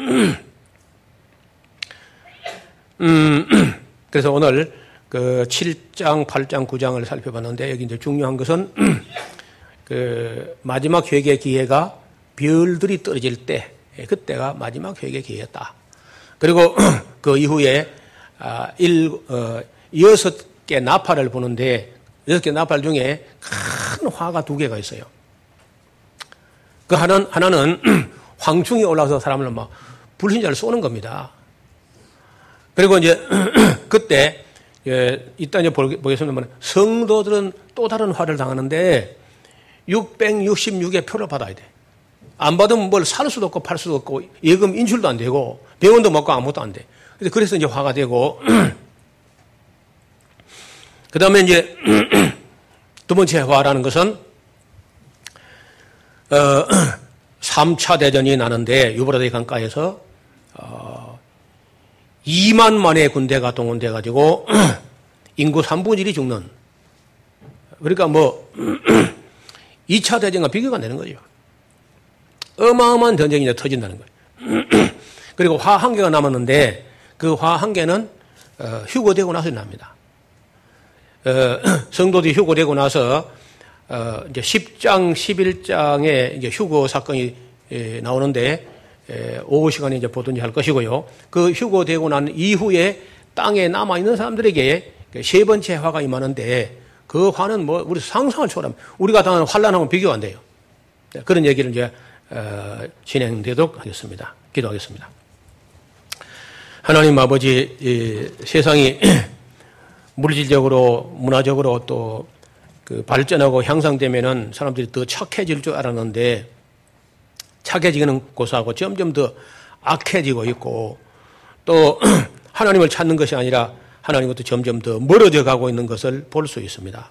음, <clears throat> 그래서 오늘 그 7장, 8장, 9장을 살펴봤는데 여기 이제 중요한 것은 <clears throat> 그 마지막 회개 기회가 별들이 떨어질 때 그때가 마지막 회개 기회였다. 그리고 그 이후에 아, 일, 어, 여섯 개 나팔을 보는데 여섯 개 나팔 중에 큰 화가 두 개가 있어요. 그 하나는, 하나는 <clears throat> 황충이 올라와서 사람을 막 불신자를 쏘는 겁니다. 그리고 이제 <clears throat> 그때 예, 이따 이제 보겠습니다만 성도들은 또 다른 화를 당하는데 666의 표를 받아야 돼. 안 받으면 뭘 살 수도 없고 팔 수도 없고 예금 인출도 안 되고 병원도 먹고 아무것도 안 돼. 그래서 이제 화가 되고 <clears throat> 그 다음에 이제 <clears throat> 두 번째 화라는 것은 어, <clears throat> 3차 대전이 나는데 유브라데 강가에서 어, 2만 만의 군대가 동원돼 가지고 <clears throat> 인구 3분의 1이 죽는 그러니까 뭐 2차 대전과 비교가 되는 거죠. 어마어마한 전쟁이 이제 터진다는 거예요. 그리고 화 한 개가 남았는데 그 화 한 개는 어, 휴거되고 나서 납니다. 어, <clears throat> 성도들이 휴거되고 나서 어, 이제 10장, 11장에 이제 휴거 사건이 예, 나오는데 예, 오후 시간에 이제 보든지 할 것이고요. 그 휴거되고 난 이후에 땅에 남아 있는 사람들에게 그세 번째 화가 임하는데 그 화는 뭐 우리 상상을 초월합니다. 우리가 당하는 환란하고 비교 안 돼요. 네, 그런 얘기를 이제 어, 진행되도록 하겠습니다. 기도하겠습니다. 하나님 아버지 세상이 <clears throat> 물질적으로 문화적으로 또 그 발전하고 향상되면은 사람들이 더 착해질 줄 알았는데 착해지는 고사하고 점점 더 악해지고 있고 또 <clears throat> 하나님을 찾는 것이 아니라 하나님부터 점점 더 멀어져 가고 있는 것을 볼 수 있습니다.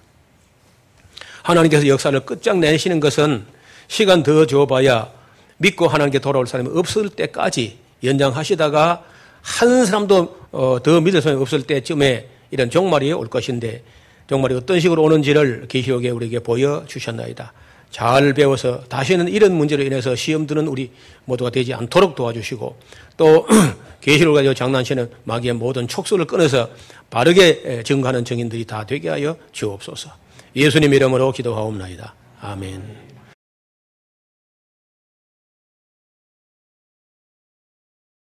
하나님께서 역사를 끝장내시는 것은 시간 더 줘봐야 믿고 하나님께 돌아올 사람이 없을 때까지 연장하시다가 한 사람도 어, 더 믿을 사람이 없을 때쯤에 이런 종말이 올 것인데 종말이 어떤 식으로 오는지를 계시록에 우리에게 보여주셨나이다. 잘 배워서 다시는 이런 문제로 인해서 시험 드는 우리 모두가 되지 않도록 도와주시고 또 <clears throat> 계시를 가지고 장난치는 마귀의 모든 촉수를 끊어서 바르게 증거하는 증인들이 다 되게 하여 주옵소서. 예수님 이름으로 기도하옵나이다. 아멘.